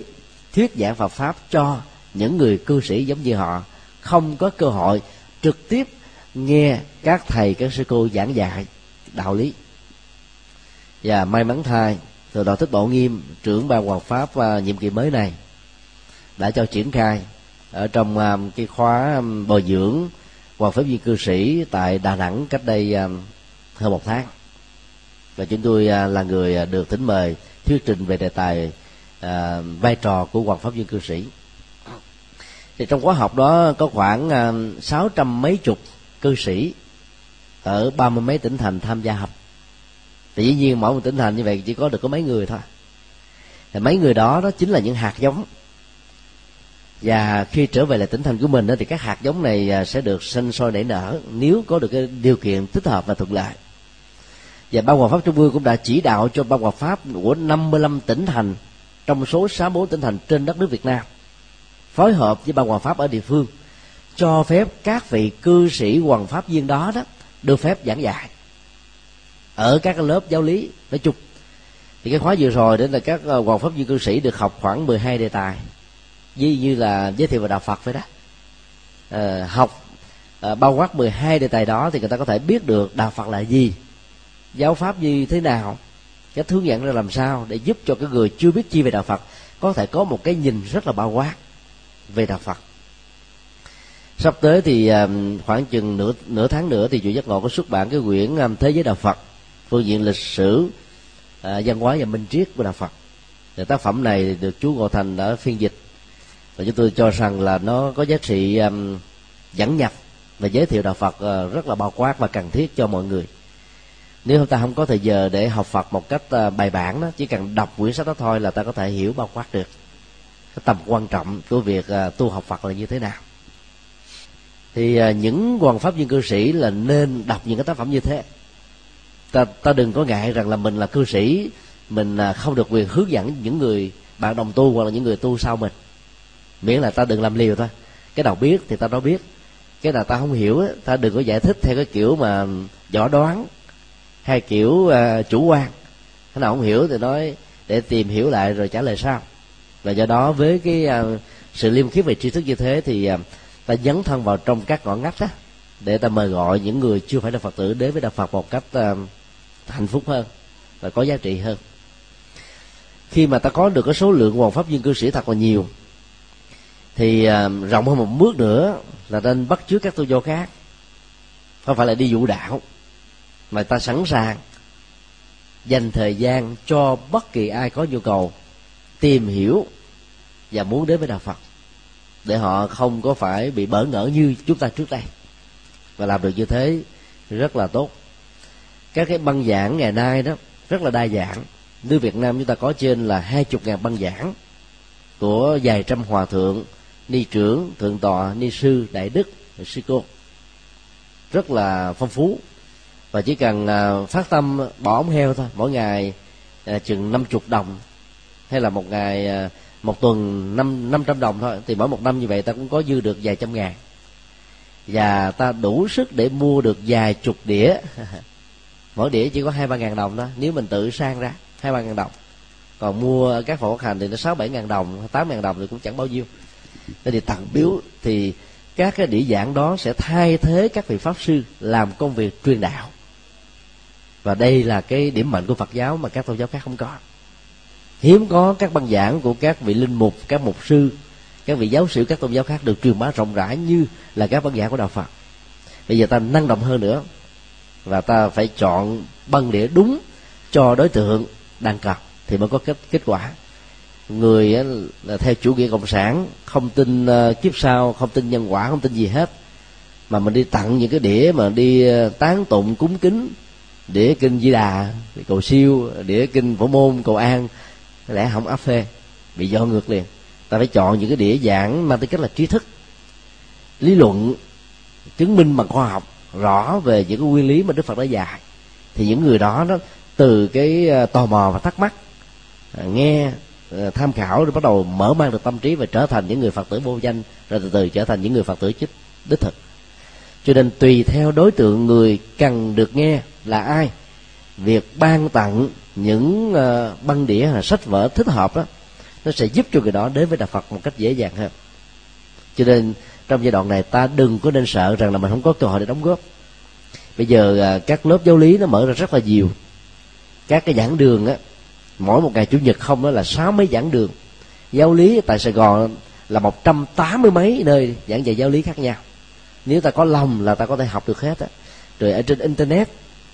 thuyết giảng Phật pháp cho những người cư sĩ giống như họ. Không có cơ hội trực tiếp nghe các thầy, các sư cô giảng dạy đạo lý. Và may mắn thay từ đạo thích bộ nghiêm, trưởng ban hoàng pháp à, nhiệm kỳ mới này đã cho triển khai ở trong à, cái khóa à, bồi dưỡng hoàng pháp viên cư sĩ tại đà nẵng cách đây hơn một tháng. Và chúng tôi à, là người à, được thỉnh mời thuyết trình về đề tài à, vai trò của hoàng pháp viên cư sĩ. Thì trong khóa học đó có khoảng à, sáu trăm mấy chục cư sĩ ở ba mươi mấy tỉnh thành tham gia học. Thì dĩ nhiên mỗi một tỉnh thành như vậy chỉ có được có mấy người thôi. Thì mấy người đó đó chính là những hạt giống. Và khi trở về lại tỉnh thành của mình đó, thì các hạt giống này sẽ được sinh sôi nảy nở nếu có được cái điều kiện thích hợp và thuận lợi và ban hòa pháp trung ương cũng đã chỉ đạo cho ban hòa pháp của 55 tỉnh thành trong số 64 tỉnh thành trên đất nước Việt Nam phối hợp với ban hòa pháp ở địa phương cho phép các vị cư sĩ hoàng pháp viên đó đó được phép giảng dạy. Ở các lớp giáo lý nói chung thì cái khóa vừa rồi đến là các ờ, hoàng pháp viên cư sĩ được học khoảng 12 đề tài như như là giới thiệu về đạo Phật vậy đó. À, học à, bao quát 12 đề tài đó thì người ta có thể biết được đạo Phật là gì giáo pháp như thế nào? Cái hướng dẫn ra làm sao để giúp cho cái người chưa biết chi về đạo Phật có thể có một cái nhìn rất là bao quát về đạo Phật. Sắp tới thì à, khoảng chừng nửa nửa tháng nữa thì chủ giác ngộ có xuất bản cái quyển à, thế giới đạo Phật, phương diện lịch sử à, văn hóa và minh triết của đạo Phật. Thì tác phẩm này được chú Ngộ Thành đã phiên dịch. Và chúng tôi cho rằng là nó có giá trị dẫn nhập và giới thiệu đạo Phật rất là bao quát và cần thiết cho mọi người nếu chúng ta không có thời giờ để học Phật một cách ờ, bài bản đó, chỉ cần đọc quyển sách đó thôi là ta có thể hiểu bao quát được. Cái tầm quan trọng của việc ờ, tu học Phật là như thế nào. Thì ờ, những hoàng pháp viên cư sĩ là nên đọc những cái tác phẩm như thế. Ta ta đừng có ngại rằng là mình là cư sĩ, mình không được quyền hướng dẫn những người bạn đồng tu hoặc là những người tu sau mình. Miễn là ta đừng làm liều thôi. Cái nào biết thì ta đó biết. Cái nào ta không hiểu ta đừng có giải thích theo cái kiểu mà võ đoán hay kiểu uh, chủ quan. Cái nào không hiểu thì nói để tìm hiểu lại rồi trả lời sau. Và do đó với cái uh, sự liêm khiết về tri thức như thế thì uh, ta dấn thân vào trong các ngõ ngách đó để ta mời gọi những người chưa phải là phật tử đến với đạo phật một cách uh, hạnh phúc hơn và có giá trị hơn. Khi mà ta có được cái số lượng hoàng pháp viên cư sĩ thật là nhiều thì uh, rộng hơn một bước nữa là nên bắt chước các tôn giáo khác. Không phải là đi vụ đạo mà ta sẵn sàng dành thời gian cho bất kỳ ai có nhu cầu tìm hiểu và muốn đến với đạo phật, để họ không có phải bị bỡ ngỡ như chúng ta trước đây. Và làm được như thế rất là tốt. Các cái băng giảng ngày nay đó rất là đa dạng. Nước Việt Nam chúng ta có trên là hai chục ngàn băng giảng của vài trăm hòa thượng, ni trưởng, thượng tọa, ni sư, đại đức, sư cô. Rất là phong phú và chỉ cần à, phát tâm bỏ ống heo thôi, mỗi ngày à, chừng năm chục đồng. Hay là một ngày à, một tuần năm năm trăm đồng thôi, thì mỗi một năm như vậy ta cũng có dư được vài trăm ngàn. Và ta đủ sức để mua được vài chục đĩa. Mỗi đĩa chỉ có hai ba ngàn đồng đó nếu mình tự sang ra, hai ba ngàn đồng. Còn mua các phổ hành thì nó sáu bảy ngàn đồng, tám ngàn đồng thì cũng chẳng bao nhiêu. Thế thì tặng biếu thì các cái đĩa giảng đó sẽ thay thế các vị pháp sư làm công việc truyền đạo và đây là cái điểm mạnh của phật giáo mà các tôn giáo khác không có. Hiếm có các băng giảng của các vị linh mục, các mục sư, các vị giáo sĩ, các tôn giáo khác được truyền bá rộng rãi như là các băng giảng của đạo phật. Bây giờ ta năng động hơn nữa và ta phải chọn băng đĩa đúng cho đối tượng đang cần thì mới có kết kết quả. Người là theo chủ nghĩa cộng sản, không tin ờ, kiếp sau, không tin nhân quả, không tin gì hết, mà mình đi tặng những cái đĩa mà đi ờ, tán tụng, cúng kính đĩa kinh di đà, cầu siêu, đĩa kinh phổ môn, cầu an lẽ không áp phê, bị do ngược liền. Ta phải chọn những cái đĩa giảng mang tính cách là trí thức, lý luận, chứng minh bằng khoa học, rõ về những cái nguyên lý mà đức phật đã dạy. Thì những người đó đó từ cái à, tò mò và thắc mắc à, nghe à, tham khảo rồi bắt đầu mở mang được tâm trí và trở thành những người phật tử vô danh, rồi từ từ trở thành những người phật tử chích đích thực cho nên tùy theo đối tượng người cần được nghe là ai. Việc ban tặng những ờ, băng đĩa hay sách vở thích hợp đó, nó sẽ giúp cho người đó đến với đạo phật một cách dễ dàng hơn. Cho nên trong giai đoạn này ta đừng có nên sợ rằng là mình không có cơ hội để đóng góp. Bây giờ ờ, các lớp giáo lý nó mở ra rất là nhiều. Các cái giảng đường á, mỗi một ngày chủ nhật không đó là sáu mấy giảng đường. Giáo lý tại sài gòn là một trăm tám mươi mấy nơi giảng dạy giáo lý khác nhau nếu ta có lòng là ta có thể học được hết á. Rồi ở trên internet,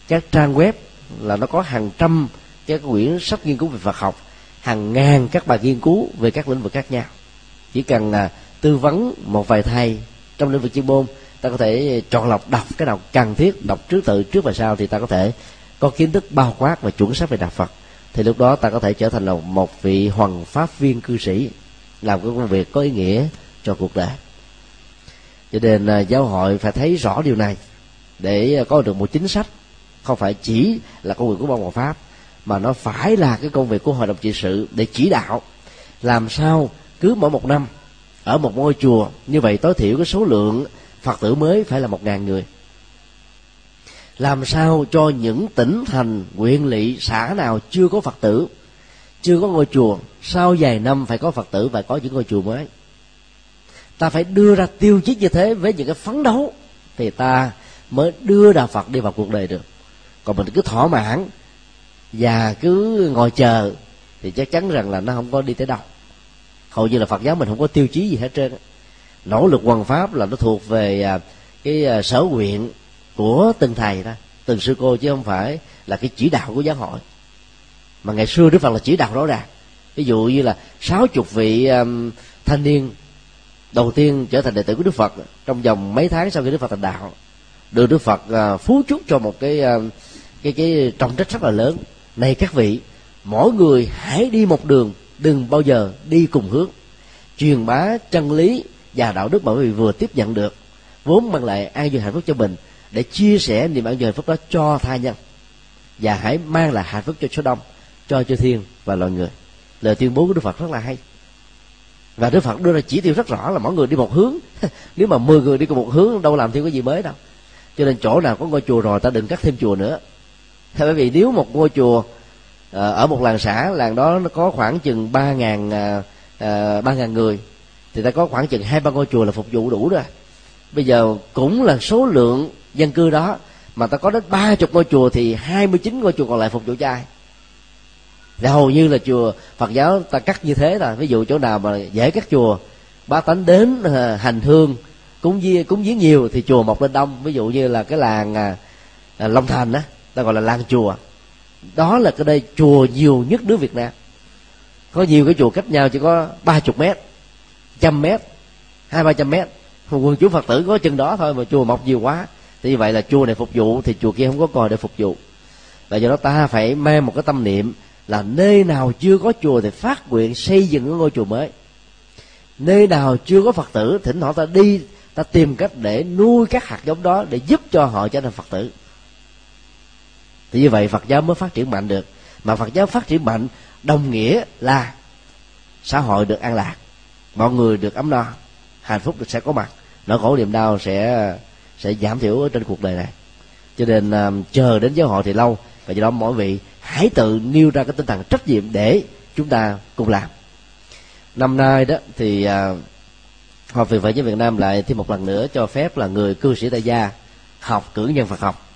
các trang web là nó có hàng trăm các quyển sách nghiên cứu về Phật học, hàng ngàn các bài nghiên cứu về các lĩnh vực khác nhau. Chỉ cần là tư vấn một vài thầy trong lĩnh vực chuyên môn, ta có thể chọn lọc, đọc cái nào cần thiết, đọc trước tự, trước và sau thì ta có thể có kiến thức bao quát và chuẩn xác về đạo Phật. Thì lúc đó ta có thể trở thành là một vị hoàng pháp viên cư sĩ, làm cái công việc có ý nghĩa cho cuộc đời cho nên à, giáo hội phải thấy rõ điều này để à, có được một chính sách. Không phải chỉ là công việc của ban hòa pháp, mà nó phải là cái công việc của hội đồng trị sự để chỉ đạo làm sao cứ mỗi một năm ở một ngôi chùa. Như vậy tối thiểu cái số lượng phật tử mới phải là một ngàn người. Làm sao cho những tỉnh thành, huyện, lỵ, xã nào chưa có phật tử, chưa có ngôi chùa, sau vài năm phải có phật tử và có những ngôi chùa mới? Ta phải đưa ra tiêu chí như thế với những cái phấn đấu thì ta mới đưa đạo phật đi vào cuộc đời được. Còn mình cứ thỏa mãn và cứ ngồi chờ thì chắc chắn rằng là nó không có đi tới đâu. Hầu như là phật giáo mình không có tiêu chí gì hết trơn nỗ lực hoàn pháp là nó thuộc về à, cái à, sở nguyện của từng thầy đó từng sư cô chứ không phải là cái chỉ đạo của giáo hội. Mà ngày xưa đức phật là chỉ đạo rõ ràng. Ví dụ như là sáu chục vị um, thanh niên đầu tiên trở thành đệ tử của đức phật, trong vòng mấy tháng sau khi đức phật thành đạo, được đức phật à, phú chúc cho một cái à, cái cái trọng trách rất là lớn. Này các vị, mỗi người hãy đi một đường, đừng bao giờ đi cùng hướng. Truyền bá chân lý và đạo đức mà quý vị vừa tiếp nhận được, vốn mang lại an vui hạnh phúc cho mình, để chia sẻ niềm an vui hạnh phúc đó cho tha nhân. Và hãy mang lại hạnh phúc cho số đông, cho chư thiên và loài người. Lời tuyên bố của đức phật rất là hay và đức phật đưa ra chỉ tiêu rất rõ là mỗi người đi một hướng. Nếu mà 10 người đi cùng một hướng, đâu làm thêm cái gì mới đâu. Cho nên chỗ nào có ngôi chùa rồi ta đừng cắt thêm chùa nữa. Theo bởi vì nếu một ngôi chùa ờ, ở một làng xã, làng đó nó có khoảng chừng ba ngàn ờ, ờ, ba ngàn người, thì ta có khoảng chừng hai, ba ngôi chùa là phục vụ đủ rồi. Bây giờ cũng là số lượng dân cư đó, mà ta có đến ba chục ngôi chùa thì hai mươi chín ngôi chùa còn lại phục vụ cho ai? Thì hầu như là chùa phật giáo ta cắt như thế là ví dụ chỗ nào mà dễ cắt chùa ba tánh đến ờ, hành hương cúng viếng cúng viếng nhiều thì chùa mọc lên đông. Ví dụ như là cái làng à, à long thành á ta gọi là làng chùa. Đó là cái đây chùa nhiều nhất nước việt nam. Có nhiều cái chùa cách nhau chỉ có ba chục mét trăm mét hai ba trăm mét. Quần chúng phật tử có chừng đó thôi mà chùa mọc nhiều quá. Thì như vậy là chùa này phục vụ thì chùa kia không có còi để phục vụ. Và do đó ta phải mang một cái tâm niệm là nơi nào chưa có chùa thì phát nguyện xây dựng cái ngôi chùa mới. Nơi nào chưa có phật tử, thỉnh thoảng ta đi, ta tìm cách để nuôi các hạt giống đó để giúp cho họ trở thành phật tử. Thì như vậy phật giáo mới phát triển mạnh được. Mà phật giáo phát triển mạnh, đồng nghĩa là xã hội được an lạc, mọi người được ấm no, hạnh phúc được sẽ có mặt. Nỗi khổ niềm đau sẽ sẽ giảm thiểu ở trên cuộc đời này. Cho nên à, chờ đến giáo hội thì lâu, và do đó mỗi vị hãy tự nêu ra cái tinh thần trách nhiệm để chúng ta cùng làm. Năm nay đó thì uh, học viện Phật giáo Việt Nam lại thêm một lần nữa cho phép là người cư sĩ tại gia học cử nhân Phật học.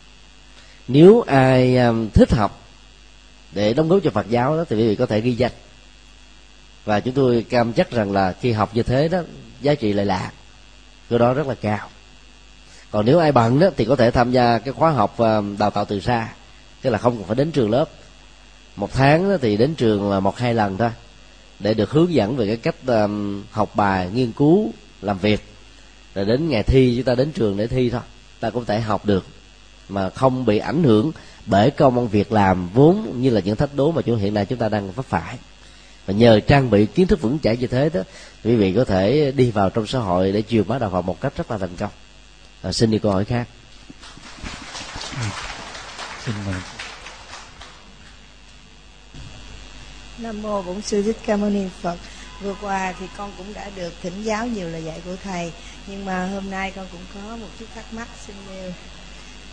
Nếu ai à, thích học để đóng góp cho Phật giáo đó thì quý vị có thể ghi danh. Và chúng tôi cam chắc rằng là khi học như thế đó giá trị lại lạc cái đó rất là cao. Còn nếu ai bận đó thì có thể tham gia cái khóa học à, đào tạo từ xa tức là không cần phải đến trường lớp. Một tháng thì đến trường là một hai lần thôi để được hướng dẫn về cái cách học bài nghiên cứu làm việc. Rồi đến ngày thi chúng ta đến trường để thi thôi. Ta cũng thể học được mà không bị ảnh hưởng bởi công ăn việc làm vốn như là những thách đố mà chúng hiện nay chúng ta đang vấp phải. Và nhờ trang bị kiến thức vững chãi như thế đó quý vị có thể đi vào trong xã hội để truyền bá đạo Phật một cách rất là thành công. À, xin đi câu hỏi khác. Ừ. Xin mời. Nam mô Bổn sư Thích Ca Mâu Ni Phật. Vừa qua thì con cũng đã được thỉnh giáo nhiều lời dạy của thầy, nhưng mà hôm nay con cũng có một chút thắc mắc xin nêu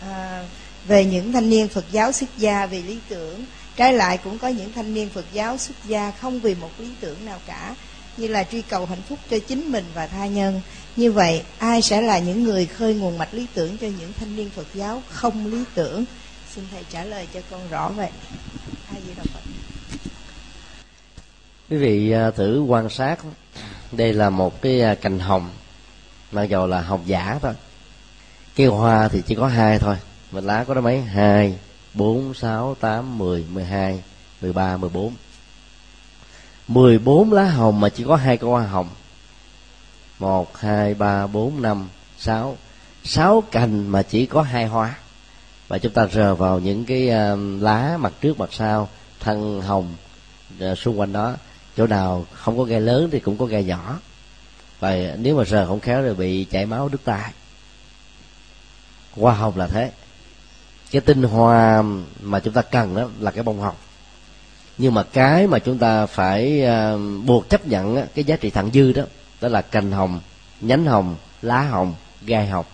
à, về những thanh niên Phật giáo xuất gia vì lý tưởng, trái lại cũng có những thanh niên Phật giáo xuất gia không vì một lý tưởng nào cả, như là truy cầu hạnh phúc cho chính mình và tha nhân. Như vậy, ai sẽ là những người khơi nguồn mạch lý tưởng cho những thanh niên Phật giáo không lý tưởng? Xin thầy trả lời cho con rõ vậy. A Di Đà Phật quý vị à, thử quan sát. Đây là một cái à, cành hồng mặc dù là hồng giả thôi. Cây hoa thì chỉ có hai thôi, mà lá có đó mấy? Hai, bốn, sáu, tám, mười mười hai, mười ba, mười bốn. Mười bốn lá hồng mà chỉ có hai cái hoa hồng. Một, hai, ba, bốn, năm, sáu. Sáu cành mà chỉ có hai hoa. Và chúng ta rờ vào những cái à, lá mặt trước, mặt sau, thân hồng xung quanh đó chỗ nào không có gai lớn thì cũng có gai nhỏ. Và nếu mà sờ không khéo rồi bị chảy máu đứt tay hoa hồng là thế. Cái tinh hoa mà chúng ta cần đó là cái bông hồng. Nhưng mà cái mà chúng ta phải à, buộc chấp nhận á, cái giá trị thặng dư đó đó là cành hồng nhánh hồng lá hồng gai hồng.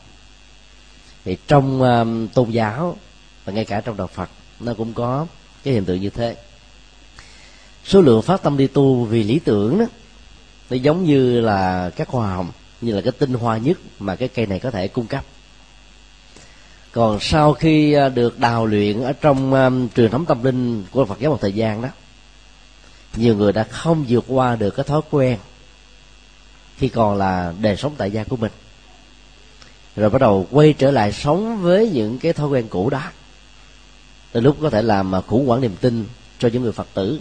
Thì trong à, tôn giáo và ngay cả trong đạo phật nó cũng có cái hiện tượng như thế số lượng phát tâm đi tu vì lý tưởng đó nó giống như là các hoa hồng như là cái tinh hoa nhất mà cái cây này có thể cung cấp. Còn sau khi à, được đào luyện ở trong à, um, truyền thống tâm linh của Phật giáo một thời gian đó nhiều người đã không vượt qua được cái thói quen khi còn là đời sống tại gia của mình. Rồi bắt đầu quay trở lại sống với những cái thói quen cũ đó. Từ lúc có thể làm à, khủng hoảng niềm tin cho những người phật tử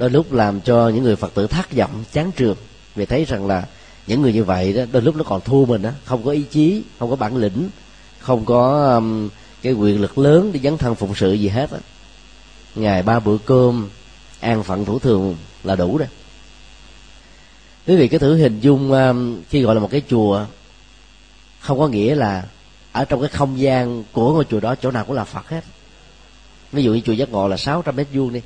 đôi lúc làm cho những người phật tử thất vọng chán trường. Vì thấy rằng là những người như vậy đó đôi lúc nó còn thua mình đó không có ý chí không có bản lĩnh không có um, cái quyền lực lớn để dấn thân phụng sự gì hết á. Ngày ba bữa cơm an phận thủ thường là đủ rồi. Quý vị cứ thử hình dung um, khi gọi là một cái chùa không có nghĩa là ở trong cái không gian của ngôi chùa đó chỗ nào cũng là phật hết. Ví dụ như chùa giác ngộ là 600 mét vuông đi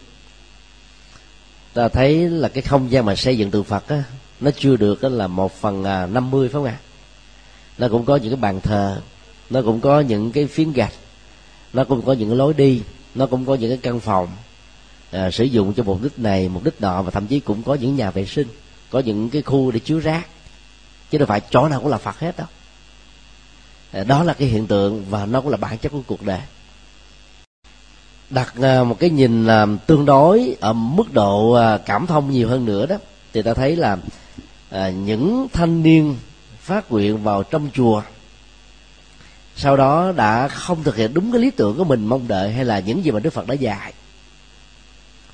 ta thấy là cái không gian mà xây dựng tượng phật á nó chưa được đó là một phần à, năm mươi phải không ạ? Nó cũng có những cái bàn thờ nó cũng có những cái phiến gạch nó cũng có những cái lối đi nó cũng có những cái căn phòng à, sử dụng cho mục đích này mục đích nọ và thậm chí cũng có những nhà vệ sinh có những cái khu để chứa rác. Chứ đâu phải chỗ nào cũng là phật hết đâu. À, đó là cái hiện tượng và nó cũng là bản chất của cuộc đời đặt à, một cái nhìn là tương đối ở mức độ à, cảm thông nhiều hơn nữa đó thì ta thấy là à, những thanh niên phát nguyện vào trong chùa sau đó đã không thực hiện đúng cái lý tưởng của mình mong đợi hay là những gì mà đức phật đã dạy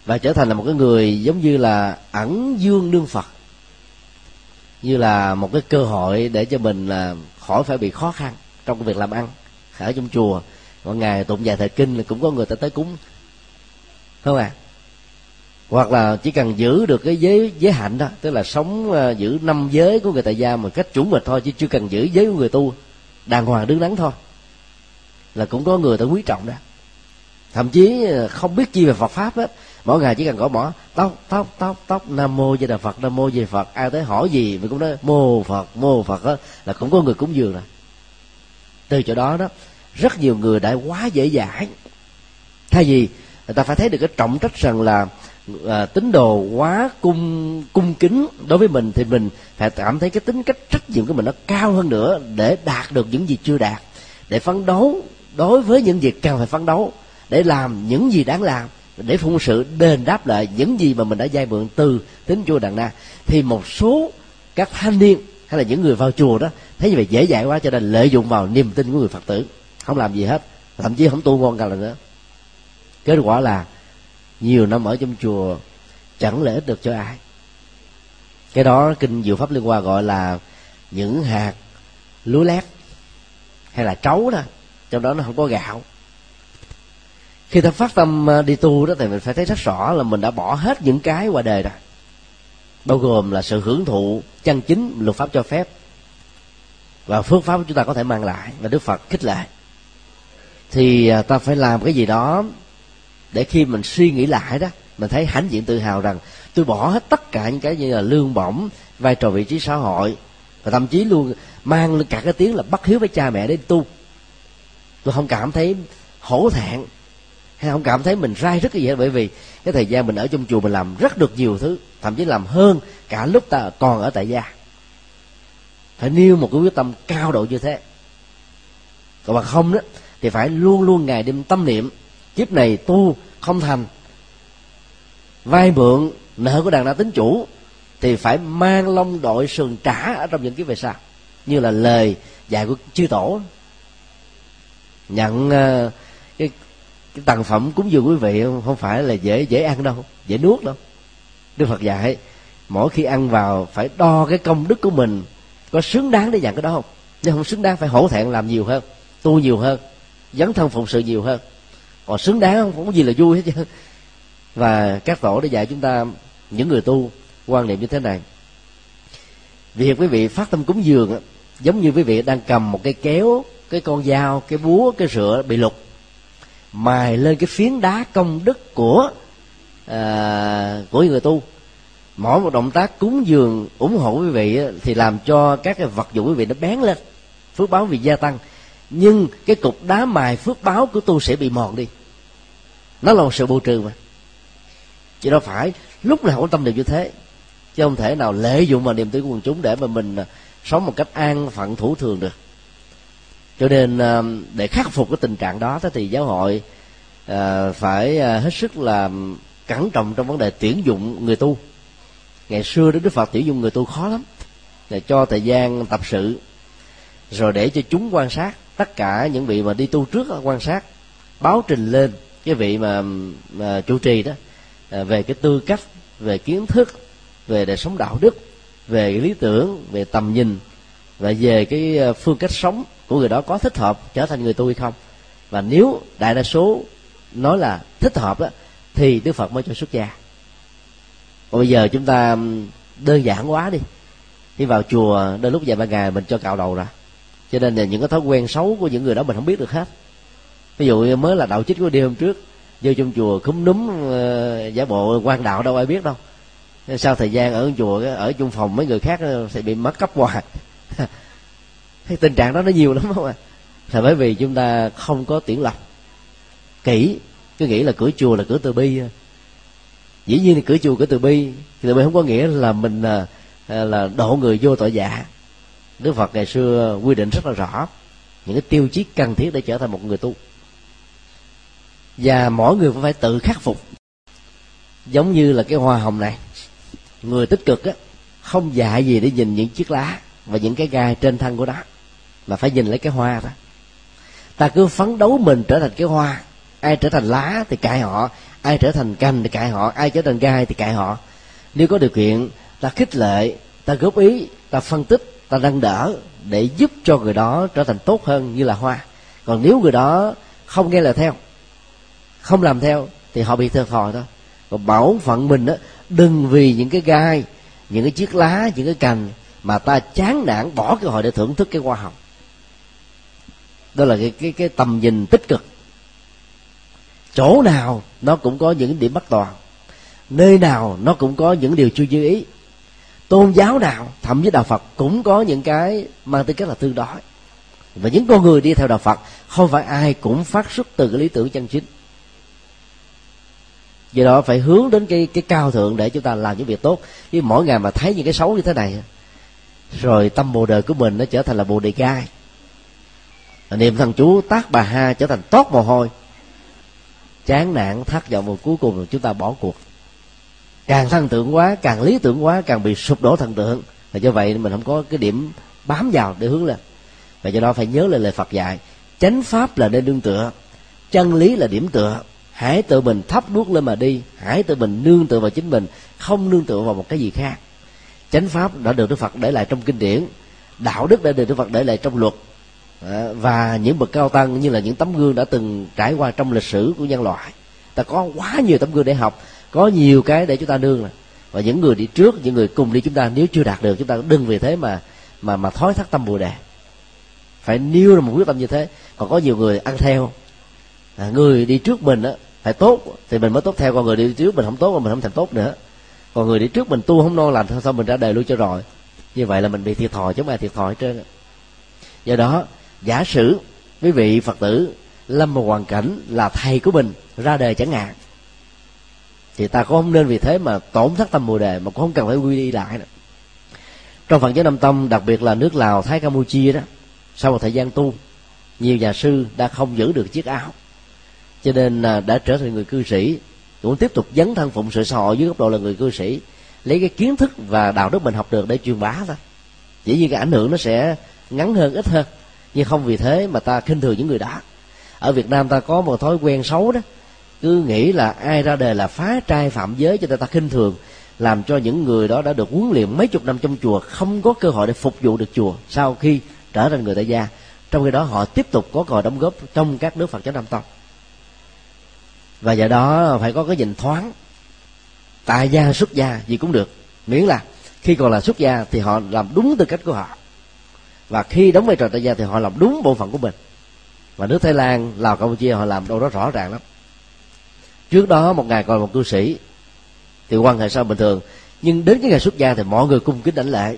và trở thành là một cái người giống như là ẩn dương đương phật như là một cái cơ hội để cho mình là khỏi phải bị khó khăn trong cái việc làm ăn ở trong chùa mỗi ngày tụng dài thời kinh là cũng có người ta tới cúng. Không à? Hoặc là chỉ cần giữ được cái giới giới hạnh đó tức là sống uh, giữ năm giới của người tại gia một cách chuẩn mực thôi chứ chưa cần giữ giới của người tu. Đàng hoàng đứng đắn thôi. Là cũng có người ta quý trọng đó. Thậm chí ờ, không biết chi về Phật pháp hết. Mỗi ngày chỉ cần gõ bỏ tóc tóc tóc tóc nam mô di đà phật nam mô di phật. Ai tới hỏi gì mình cũng nói mô phật mô phật đó, là cũng có người cúng dường rồi. Từ chỗ đó đó rất nhiều người đã quá dễ dãi. Thay vì người ta phải thấy được cái trọng trách rằng là à, tín đồ quá cung cung kính đối với mình thì mình phải cảm thấy cái tính cách trách nhiệm của mình nó cao hơn nữa để đạt được những gì chưa đạt. Để phấn đấu đối với những việc cần phải phấn đấu để làm những gì đáng làm để phụng sự đền đáp lại những gì mà mình đã vay mượn từ tính chùa đàn na. Thì một số các thanh niên hay là những người vào chùa đó thấy như vậy dễ dãi quá cho nên lợi dụng vào niềm tin của người phật tử không làm gì hết. Thậm chí không tu ngon cả là nữa. Kết quả là nhiều năm ở trong chùa, chẳng lợi ích được cho ai. Cái đó kinh diệu pháp liên hoa gọi là những hạt lúa lép hay là trấu đó. Trong đó nó không có gạo. Khi ta phát tâm à, đi tu đó thì mình phải thấy rất rõ là mình đã bỏ hết những cái qua đời rồi. Bao gồm là sự hưởng thụ chân chính luật pháp cho phép và phước pháp chúng ta có thể mang lại và đức phật khích lệ thì à, ta phải làm cái gì đó để khi mình suy nghĩ lại đó, mình thấy hãnh diện tự hào rằng tôi bỏ hết tất cả những cái như là lương bổng, vai trò vị trí xã hội, và thậm chí luôn mang cả cái tiếng là bắt hiếu với cha mẹ để tu. Tôi không cảm thấy hổ thẹn, hay không cảm thấy mình rai rất cái gì hết, bởi vì cái thời gian mình ở trong chùa mình làm rất được nhiều thứ, thậm chí làm hơn cả lúc ta còn ở tại gia. Phải nêu một cái quyết tâm cao độ như thế. Còn mà không đó thì phải luôn luôn ngày đêm tâm niệm kiếp này tu không thành. Vay mượn nợ của đàn đã tính chủ thì phải mang long đội sườn trả ở trong những kiếp về sau. Như là lời dạy của chư tổ. Nhận uh, cái cái tặng phẩm cúng dường quý vị không phải là dễ dễ ăn đâu dễ nuốt đâu. Đức phật dạy mỗi khi ăn vào phải đo cái công đức của mình có xứng đáng để nhận cái đó không? Nếu không xứng đáng phải hổ thẹn làm nhiều hơn tu nhiều hơn dấn thân phụng sự nhiều hơn. Còn xứng đáng không, không có gì là vui hết chứ. Và các tổ đã dạy chúng ta những người tu quan niệm như thế này. Việc quý vị phát tâm cúng dường giống như quý vị đang cầm một cái kéo cái con dao cái búa cái rửa bị lục mài lên cái phiến đá công đức của à, của người tu. Mỗi một động tác cúng dường ủng hộ quý vị thì làm cho các cái vật dụng quý vị nó bén lên phước báo vì gia tăng nhưng cái cục đá mài phước báo của tu sẽ bị mòn đi. Nó là một sự bù trừ mà. Chứ đâu phải, lúc nào cũng tâm niệm như thế. Chứ không thể nào lợi dụng vào niềm tin của quần chúng để mà mình à, sống một cách an phận thủ thường được. Cho nên à, để khắc phục cái tình trạng đó thì giáo hội à, phải hết sức là cẩn trọng trong vấn đề tuyển dụng người tu. Ngày xưa đức phật tuyển dụng người tu khó lắm. Để cho thời gian tập sự, rồi để cho chúng quan sát tất cả những vị mà đi tu trước quan sát báo trình lên cái vị mà, mà chủ trì đó à, về cái tư cách về kiến thức về đời sống đạo đức về lý tưởng về tầm nhìn và về cái à, phương cách sống của người đó có thích hợp trở thành người tu hay không. Và nếu đại đa số nói là thích hợp đó thì đức phật mới cho xuất gia. Còn bây giờ chúng ta đơn giản quá đi. Đi vào chùa đôi lúc vài ba ngày mình cho cạo đầu ra cho nên là những cái thói quen xấu của những người đó mình không biết được hết. Ví dụ mới là đạo chích của đêm hôm trước vô trong chùa cúm núm ờ, giả bộ quan đạo đâu ai biết đâu. Sau thời gian ở chùa ở chung phòng mấy người khác ờ, sẽ bị mất cấp hoài. Cái tình trạng đó nó nhiều lắm không ạ? À? là bởi vì chúng ta không có tuyển lọc kỹ cứ nghĩ là cửa chùa là cửa từ bi. Dĩ nhiên là cửa chùa cửa từ bi từ bi không có nghĩa là mình là, là độ người vô tội dạ đức phật ngày xưa quy định rất là rõ những cái tiêu chí cần thiết để trở thành một người tu. Và mỗi người cũng phải tự khắc phục. Giống như là cái hoa hồng này, người tích cực á, không dạy gì để nhìn những chiếc lá và những cái gai trên thân của nó, mà phải nhìn lấy cái hoa đó. Ta cứ phấn đấu mình trở thành cái hoa, ai trở thành lá thì cãi họ, ai trở thành cành thì cãi họ, ai trở thành gai thì cãi họ. Nếu có điều kiện, ta khích lệ, ta góp ý, ta phân tích ta nâng đỡ để giúp cho người đó trở thành tốt hơn như là hoa. Còn nếu người đó không nghe lời theo, không làm theo, thì họ bị thiệt thòi thôi. Còn bảo phận mình đó đừng vì những cái gai, những cái chiếc lá, những cái cành mà ta chán nản, bỏ cơ hội để thưởng thức cái hoa hồng. Đó là cái cái cái tầm nhìn tích cực. Chỗ nào nó cũng có những điểm bất toàn nơi nào nó cũng có những điều chưa như ý tôn giáo nào, thậm chí đạo phật cũng có những cái mang tính cách là tương đối. Và những con người đi theo đạo phật, không phải ai cũng phát xuất từ cái lý tưởng chân chính. Do đó phải hướng đến cái cái cao thượng để chúng ta làm những việc tốt. Chứ mỗi ngày mà thấy những cái xấu như thế này, rồi tâm bồ đề của mình nó trở thành là bồ đề gai. Niệm thần chú tác bà ha trở thành tốt mồ hôi. Chán nản, thất vọng và cuối cùng chúng ta bỏ cuộc càng thân tượng quá, càng lý tưởng quá, càng bị sụp đổ thần tượng. Và do vậy mình không có cái điểm bám vào để hướng lên. Và do đó phải nhớ lời lời phật dạy, chánh pháp là nơi nương tựa, chân lý là điểm tựa. Hãy tự mình thắp đuốc lên mà đi, hãy tự mình nương tựa vào chính mình, không nương tựa vào một cái gì khác. Chánh pháp đã được đức phật để lại trong kinh điển, đạo đức đã được đức phật để lại trong luật. Ờ, và những bậc cao tăng như là những tấm gương đã từng trải qua trong lịch sử của nhân loại. Ta có quá nhiều tấm gương để học có nhiều cái để chúng ta nương này. và những người đi trước những người cùng đi chúng ta nếu chưa đạt được chúng ta đừng vì thế mà mà mà thói thắt tâm bồ đề. Phải nêu ra một quyết tâm như thế. Còn có nhiều người ăn theo. À, người đi trước mình á phải tốt thì mình mới tốt theo. Còn người đi trước mình không tốt mà mình không thành tốt nữa. Còn người đi trước mình tu không non lành sao mình ra đời luôn cho rồi? Như vậy là mình bị thiệt thòi chứ mà thiệt thòi trên trơn do đó giả sử quý vị phật tử lâm một hoàn cảnh là thầy của mình ra đời chẳng hạn thì ta cũng không nên vì thế mà tổn thất tâm bồ đề, mà cũng không cần phải quy đi lại nữa. trong phần giới năm tâm đặc biệt là nước lào, thái campuchia đó, sau một thời gian tu, nhiều nhà sư đã không giữ được chiếc áo. Cho nên à, đã trở thành người cư sĩ, cũng tiếp tục dấn thân phụng sự xã hội dưới góc độ là người cư sĩ, lấy cái kiến thức và đạo đức mình học được để truyền bá thôi. Chỉ như cái ảnh hưởng nó sẽ ngắn hơn, ít hơn. Nhưng không vì thế mà ta khinh thường những người đó. Ở việt nam ta có một thói quen xấu đó cứ nghĩ là ai ra đề là phá trai phạm giới cho người ta khinh thường, làm cho những người đó đã được huấn luyện mấy chục năm trong chùa, không có cơ hội để phục vụ được chùa. Sau khi trở thành người tại gia, trong khi đó họ tiếp tục có cơ hội đóng góp trong các nước phật giáo nam tông. Và do đó phải có cái nhìn thoáng. Tại gia xuất gia gì cũng được. Miễn là khi còn là xuất gia thì họ làm đúng tư cách của họ. Và khi đóng vai trò tại gia thì họ làm đúng bộ phận của mình. Và nước thái lan, lào, campuchia họ làm đâu đó rõ ràng lắm trước đó một ngày còn một tu sĩ, thì quan hệ sao bình thường. Nhưng đến cái ngày xuất gia thì mọi người cung kính đảnh lễ.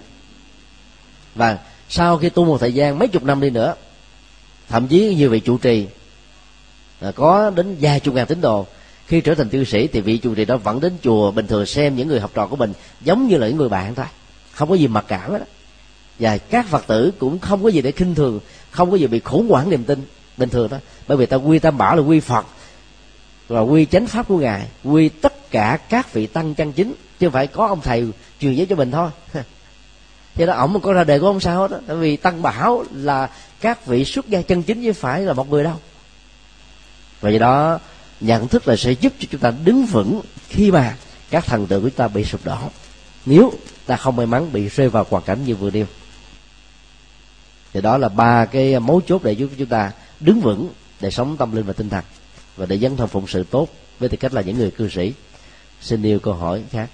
Và sau khi tu một thời gian mấy chục năm đi nữa, thậm chí nhiều vị trụ trì à, có đến vài chục ngàn tín đồ, khi trở thành tu sĩ thì vị trụ trì đó vẫn đến chùa bình thường xem những người học trò của mình giống như là những người bạn thôi. Không có gì mặc cảm hết đó và các phật tử cũng không có gì để khinh thường, không có gì bị khủng hoảng niềm tin bình thường đó bởi vì ta quy tam bảo là quy phật và quy chánh pháp của ngài, quy tất cả các vị tăng chân chính, chứ không phải có ông thầy truyền giới cho mình thôi. Cho đó, ổng có ra đề của ông sao đó tại vì tăng bảo là các vị xuất gia chân chính chứ phải là một người đâu. Và do đó, nhận thức là sẽ giúp cho chúng ta đứng vững khi mà các thần tượng của chúng ta bị sụp đổ. Nếu ta không may mắn bị rơi vào hoàn cảnh như vừa nêu. Thì đó là ba cái mấu chốt để giúp chúng ta đứng vững để sống tâm linh và tinh thần và để dấn thân phụng sự tốt với tư cách là những người cư sĩ xin yêu câu hỏi khác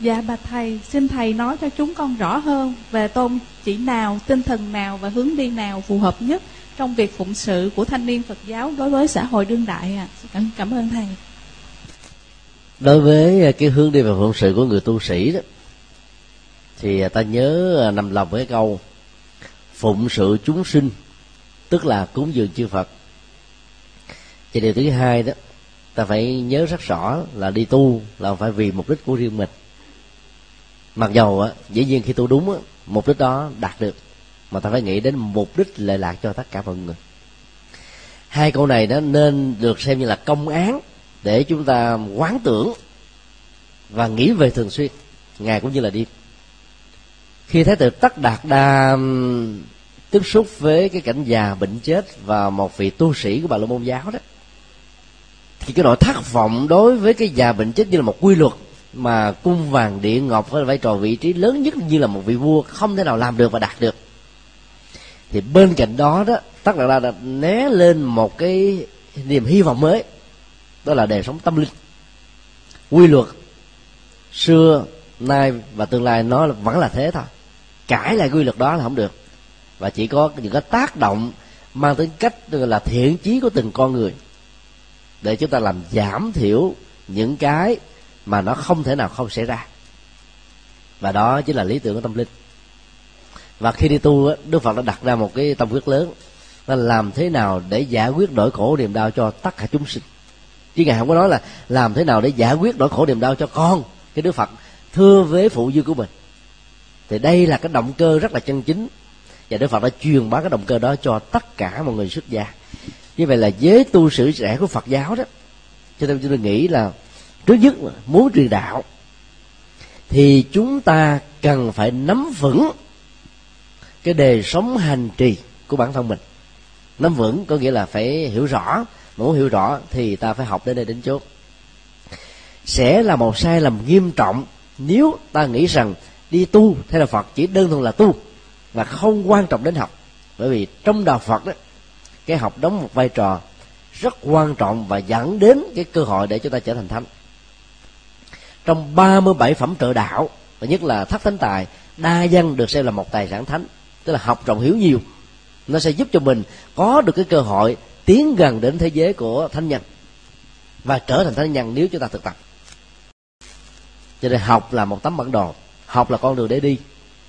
Dạ bà thầy, xin thầy nói cho chúng con rõ hơn về tôn chỉ nào, tinh thần nào và hướng đi nào phù hợp nhất trong việc phụng sự của thanh niên Phật giáo đối với xã hội đương đại ạ. À. Cảm, cảm ơn thầy. Đối với cái hướng đi và phụng sự của người tu sĩ đó thì ta nhớ à, nằm lòng với câu phụng sự chúng sinh, tức là cúng dường chư Phật. và điều thứ hai đó, ta phải nhớ rất rõ là đi tu là phải vì mục đích của riêng mình. Mặc dầu á, dĩ nhiên khi tu đúng á, mục đích đó đạt được, mà ta phải nghĩ đến mục đích lệ lạc cho tất cả mọi người. Hai câu này nó nên được xem như là công án để chúng ta quán tưởng và nghĩ về thường xuyên, ngày cũng như là đêm khi thái tử tất đạt đa tiếp xúc với cái cảnh già bệnh chết và một vị tu sĩ của bà la môn giáo đó, thì cái nỗi thất vọng đối với cái già bệnh chết như là một quy luật mà cung vàng điện ngọc với vai trò vị trí lớn nhất như là một vị vua không thể nào làm được và đạt được. Thì bên cạnh đó đó, tất cả là né lên một cái niềm hy vọng mới, đó là đời sống tâm linh. Quy luật xưa, nay và tương lai nó vẫn là thế thôi cãi lại quy luật đó là không được. Và chỉ có những cái tác động mang tính cách là thiện chí của từng con người để chúng ta làm giảm thiểu những cái mà nó không thể nào không xảy ra. Và đó chính là lý tưởng của tâm linh. Và khi đi tu đức phật đã đặt ra một cái tâm quyết lớn. Là làm thế nào để giải quyết nỗi khổ niềm đau cho tất cả chúng sinh? Chứ ngài không có nói là làm thế nào để giải quyết nỗi khổ niềm đau cho con. Cái đức phật thưa với phụ dư của mình thì đây là cái động cơ rất là chân chính. Và đức phật đã truyền bá cái động cơ đó cho tất cả mọi người xuất gia. Như vậy là giới tu sử trẻ của phật giáo đó, cho nên chúng tôi nghĩ là trước nhất muốn truyền đạo, thì chúng ta cần phải nắm vững cái đề sống hành trì của bản thân mình. Nắm vững có nghĩa là phải hiểu rõ, mà muốn hiểu rõ thì ta phải học đến đây đến chốt. Sẽ là một sai lầm nghiêm trọng nếu ta nghĩ rằng đi tu theo là phật chỉ đơn thuần là tu và không quan trọng đến học. Bởi vì trong đạo phật đó, cái học đóng một vai trò rất quan trọng và dẫn đến cái cơ hội để chúng ta trở thành thánh. Trong 37 phẩm trợ đạo, và nhất là thất thánh tài, đa văn được xem là một tài sản thánh, tức là học rộng hiểu nhiều. Nó sẽ giúp cho mình có được cái cơ hội tiến gần đến thế giới của thánh nhân và trở thành thánh nhân nếu chúng ta thực tập. Cho nên học là một tấm bản đồ học là con đường để đi.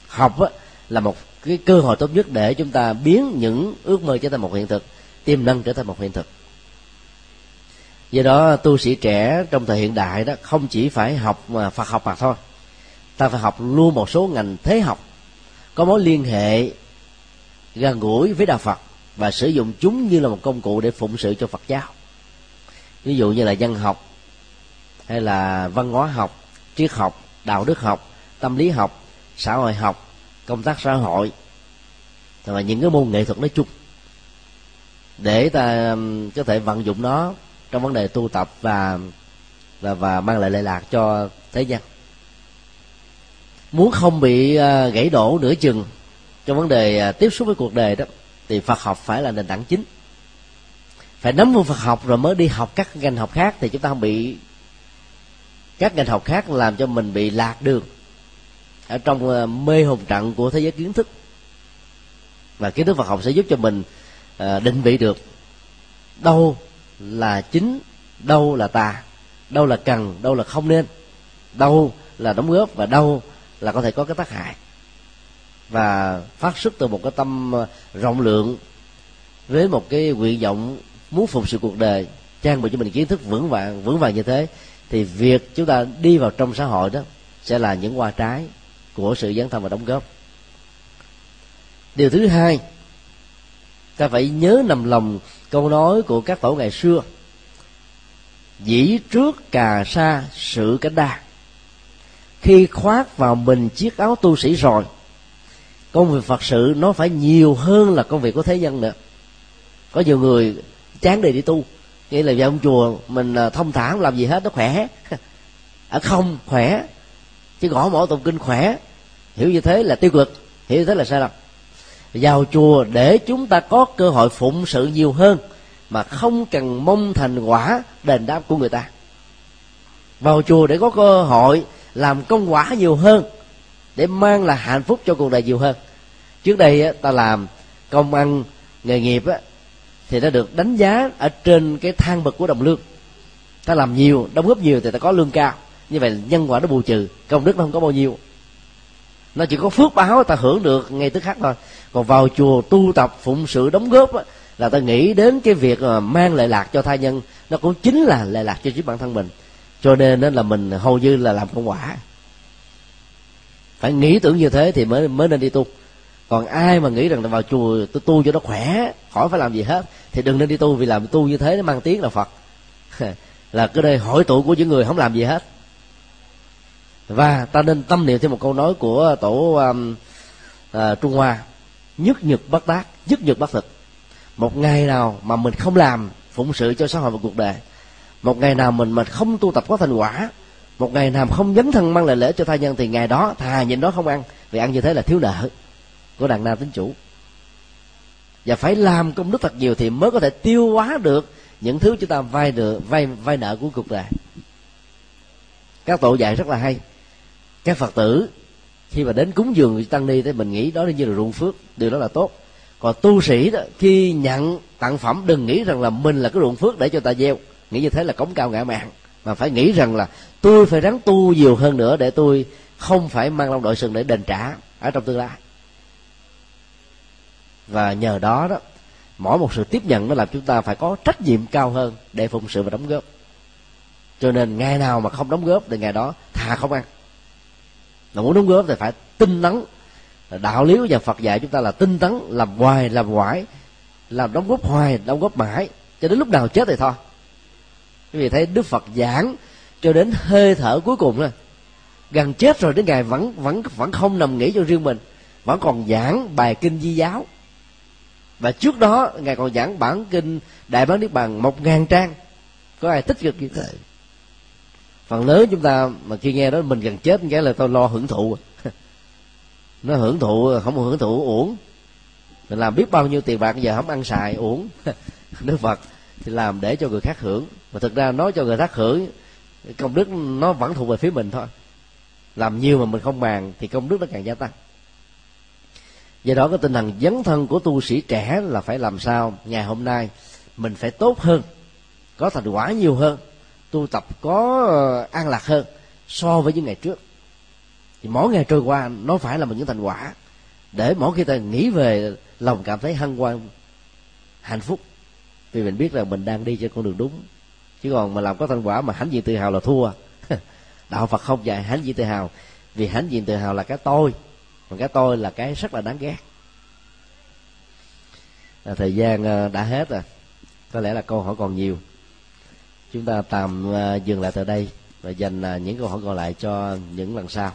Học á, là một cái cơ hội tốt nhất để chúng ta biến những ước mơ trở thành một hiện thực tiềm năng trở thành một hiện thực. Do đó tu sĩ trẻ trong thời hiện đại đó không chỉ phải học mà phật học mà thôi. Ta phải học luôn một số ngành thế học có mối liên hệ gần gũi với đạo phật và sử dụng chúng như là một công cụ để phụng sự cho phật giáo. Ví dụ như là văn học hay là văn hóa học triết học đạo đức học tâm lý học, xã hội học, công tác xã hội, và những cái môn nghệ thuật nói chung. Để ta um, có thể vận dụng nó trong vấn đề tu tập và và và mang lại lệ lạc cho thế gian. Muốn không bị uh, gãy đổ nửa chừng trong vấn đề uh, tiếp xúc với cuộc đời đó, thì Phật học phải là nền tảng chính. Phải nắm vững Phật học rồi mới đi học các ngành học khác, thì chúng ta không bị, các ngành học khác làm cho mình bị lạc đường ở trong ờ, mê hồn trận của thế giới kiến thức. Và kiến thức Phật học sẽ giúp cho mình ờ, định vị được đâu là chính, đâu là tà, đâu là cần, đâu là không nên, đâu là đóng góp và đâu là có thể có cái tác hại. Và phát xuất từ một cái tâm ờ, rộng lượng với một cái nguyện vọng muốn phục sự cuộc đời, trang bị cho mình kiến thức vững vàng vững vàng như thế, thì việc chúng ta đi vào trong xã hội đó sẽ là những hoa trái của sự dấn thân và đóng góp. Điều thứ hai, ta phải nhớ nằm lòng câu nói của các tổ ngày xưa, dĩ trước cà sa sự cánh đa. Khi khoác vào mình chiếc áo tu sĩ rồi, công việc phật sự nó phải nhiều hơn là công việc của thế nhân nữa. Có nhiều người chán đề đi tu nghĩa là về ông chùa mình à, thông thả không làm gì hết, nó khỏe. Ở à, không, khỏe. Chứ gõ mỏ tụng kinh khỏe hiểu như thế là tiêu cực. Hiểu như thế là sai lầm. Vào chùa để chúng ta có cơ hội phụng sự nhiều hơn mà không cần mong thành quả đền đáp của người ta. Vào chùa để có cơ hội làm công quả nhiều hơn, để mang lại hạnh phúc cho cuộc đời nhiều hơn. Trước đây ta làm công ăn nghề nghiệp thì nó được đánh giá ở trên cái thang bậc của đồng lương. Ta làm nhiều, đóng góp nhiều thì ta có lương cao. Như vậy nhân quả nó bù trừ, công đức nó không có bao nhiêu nó chỉ có phước báo ta hưởng được ngay tức khắc thôi. Còn vào chùa tu tập phụng sự đóng góp á, là ta nghĩ đến cái việc mà mang lệ lạc cho tha nhân nó cũng chính là lệ lạc cho chính bản thân mình. Cho nên là mình hầu như là làm công quả. Phải nghĩ tưởng như thế thì mới mới nên đi tu. Còn ai mà nghĩ rằng là vào chùa tôi tu cho nó khỏe khỏi phải làm gì hết thì đừng nên đi tu. Vì làm tu như thế nó mang tiếng là phật. Là cái đây hỏi tụ của những người không làm gì hết và ta nên tâm niệm thêm một câu nói của tổ um, à, trung hoa. Nhất nhật bất tác nhất nhật bất thực. Một ngày nào mà mình không làm phụng sự cho xã hội và cuộc đời một ngày nào mình mà không tu tập có thành quả một ngày nào không dấn thân mang lại lễ cho tha nhân thì ngày đó thà nhịn đó không ăn vì ăn như thế là thiếu nợ của đàn nam tính chủ. Và phải làm công đức thật nhiều thì mới có thể tiêu hóa được những thứ chúng ta vay được vay vay nợ của cuộc đời. Các tổ dạy rất là hay các phật tử, khi mà đến cúng dường tăng ni thì mình nghĩ đó như là ruộng phước, điều đó là tốt. Còn tu sĩ đó, khi nhận tặng phẩm, đừng nghĩ rằng là mình là cái ruộng phước để cho ta gieo. Nghĩ như thế là cống cao ngã mạng mà phải nghĩ rằng là tôi phải ráng tu nhiều hơn nữa để tôi không phải mang long đội sừng để đền trả ở trong tương lai. Và nhờ đó đó, mỗi một sự tiếp nhận nó làm chúng ta phải có trách nhiệm cao hơn để phụng sự và đóng góp. Cho nên ngày nào mà không đóng góp thì ngày đó thà không ăn mà muốn đóng góp thì phải tinh tấn. Đạo lý của nhà phật dạy chúng ta là tinh tấn, làm hoài làm hoài làm đóng góp hoài, đóng góp mãi. Cho đến lúc nào chết thì thôi. Quý vị thấy đức phật giảng cho đến hơi thở cuối cùng thôi. Gần chết rồi đến ngày vẫn vẫn vẫn không nằm nghỉ cho riêng mình. Vẫn còn giảng bài kinh di giáo. Và trước đó, ngài còn giảng bản kinh đại bán niết bàn một ngàn trang. Có ai tích cực như thế phần lớn chúng ta mà khi nghe đó mình gần chết cái là tôi lo hưởng thụ. Nó hưởng thụ, không hưởng thụ, uổng. Mình làm biết bao nhiêu tiền bạc giờ không ăn xài, uổng. Đức phật thì làm để cho người khác hưởng. Mà thực ra nói cho người khác hưởng, công đức nó vẫn thuộc về phía mình thôi. Làm nhiều mà mình không màng thì công đức nó càng gia tăng. Do đó, cái tinh thần dấn thân của tu sĩ trẻ là phải làm sao, ngày hôm nay mình phải tốt hơn, có thành quả nhiều hơn tu tập có ờ, an lạc hơn so với những ngày trước. Thì mỗi ngày trôi qua nó phải là một những thành quả để mỗi khi ta nghĩ về lòng cảm thấy hân hoan hạnh phúc vì mình biết rằng mình đang đi trên con đường đúng. Chứ còn mà làm có thành quả mà hãnh diện tự hào là thua. Đạo phật không dạy hãnh diện tự hào vì hãnh diện tự hào là cái tôi còn cái tôi là cái rất là đáng ghét. À, thời gian ờ, đã hết rồi. Có lẽ là câu hỏi còn nhiều chúng ta tạm à, dừng lại tại đây và dành à, những câu hỏi còn lại cho những lần sau.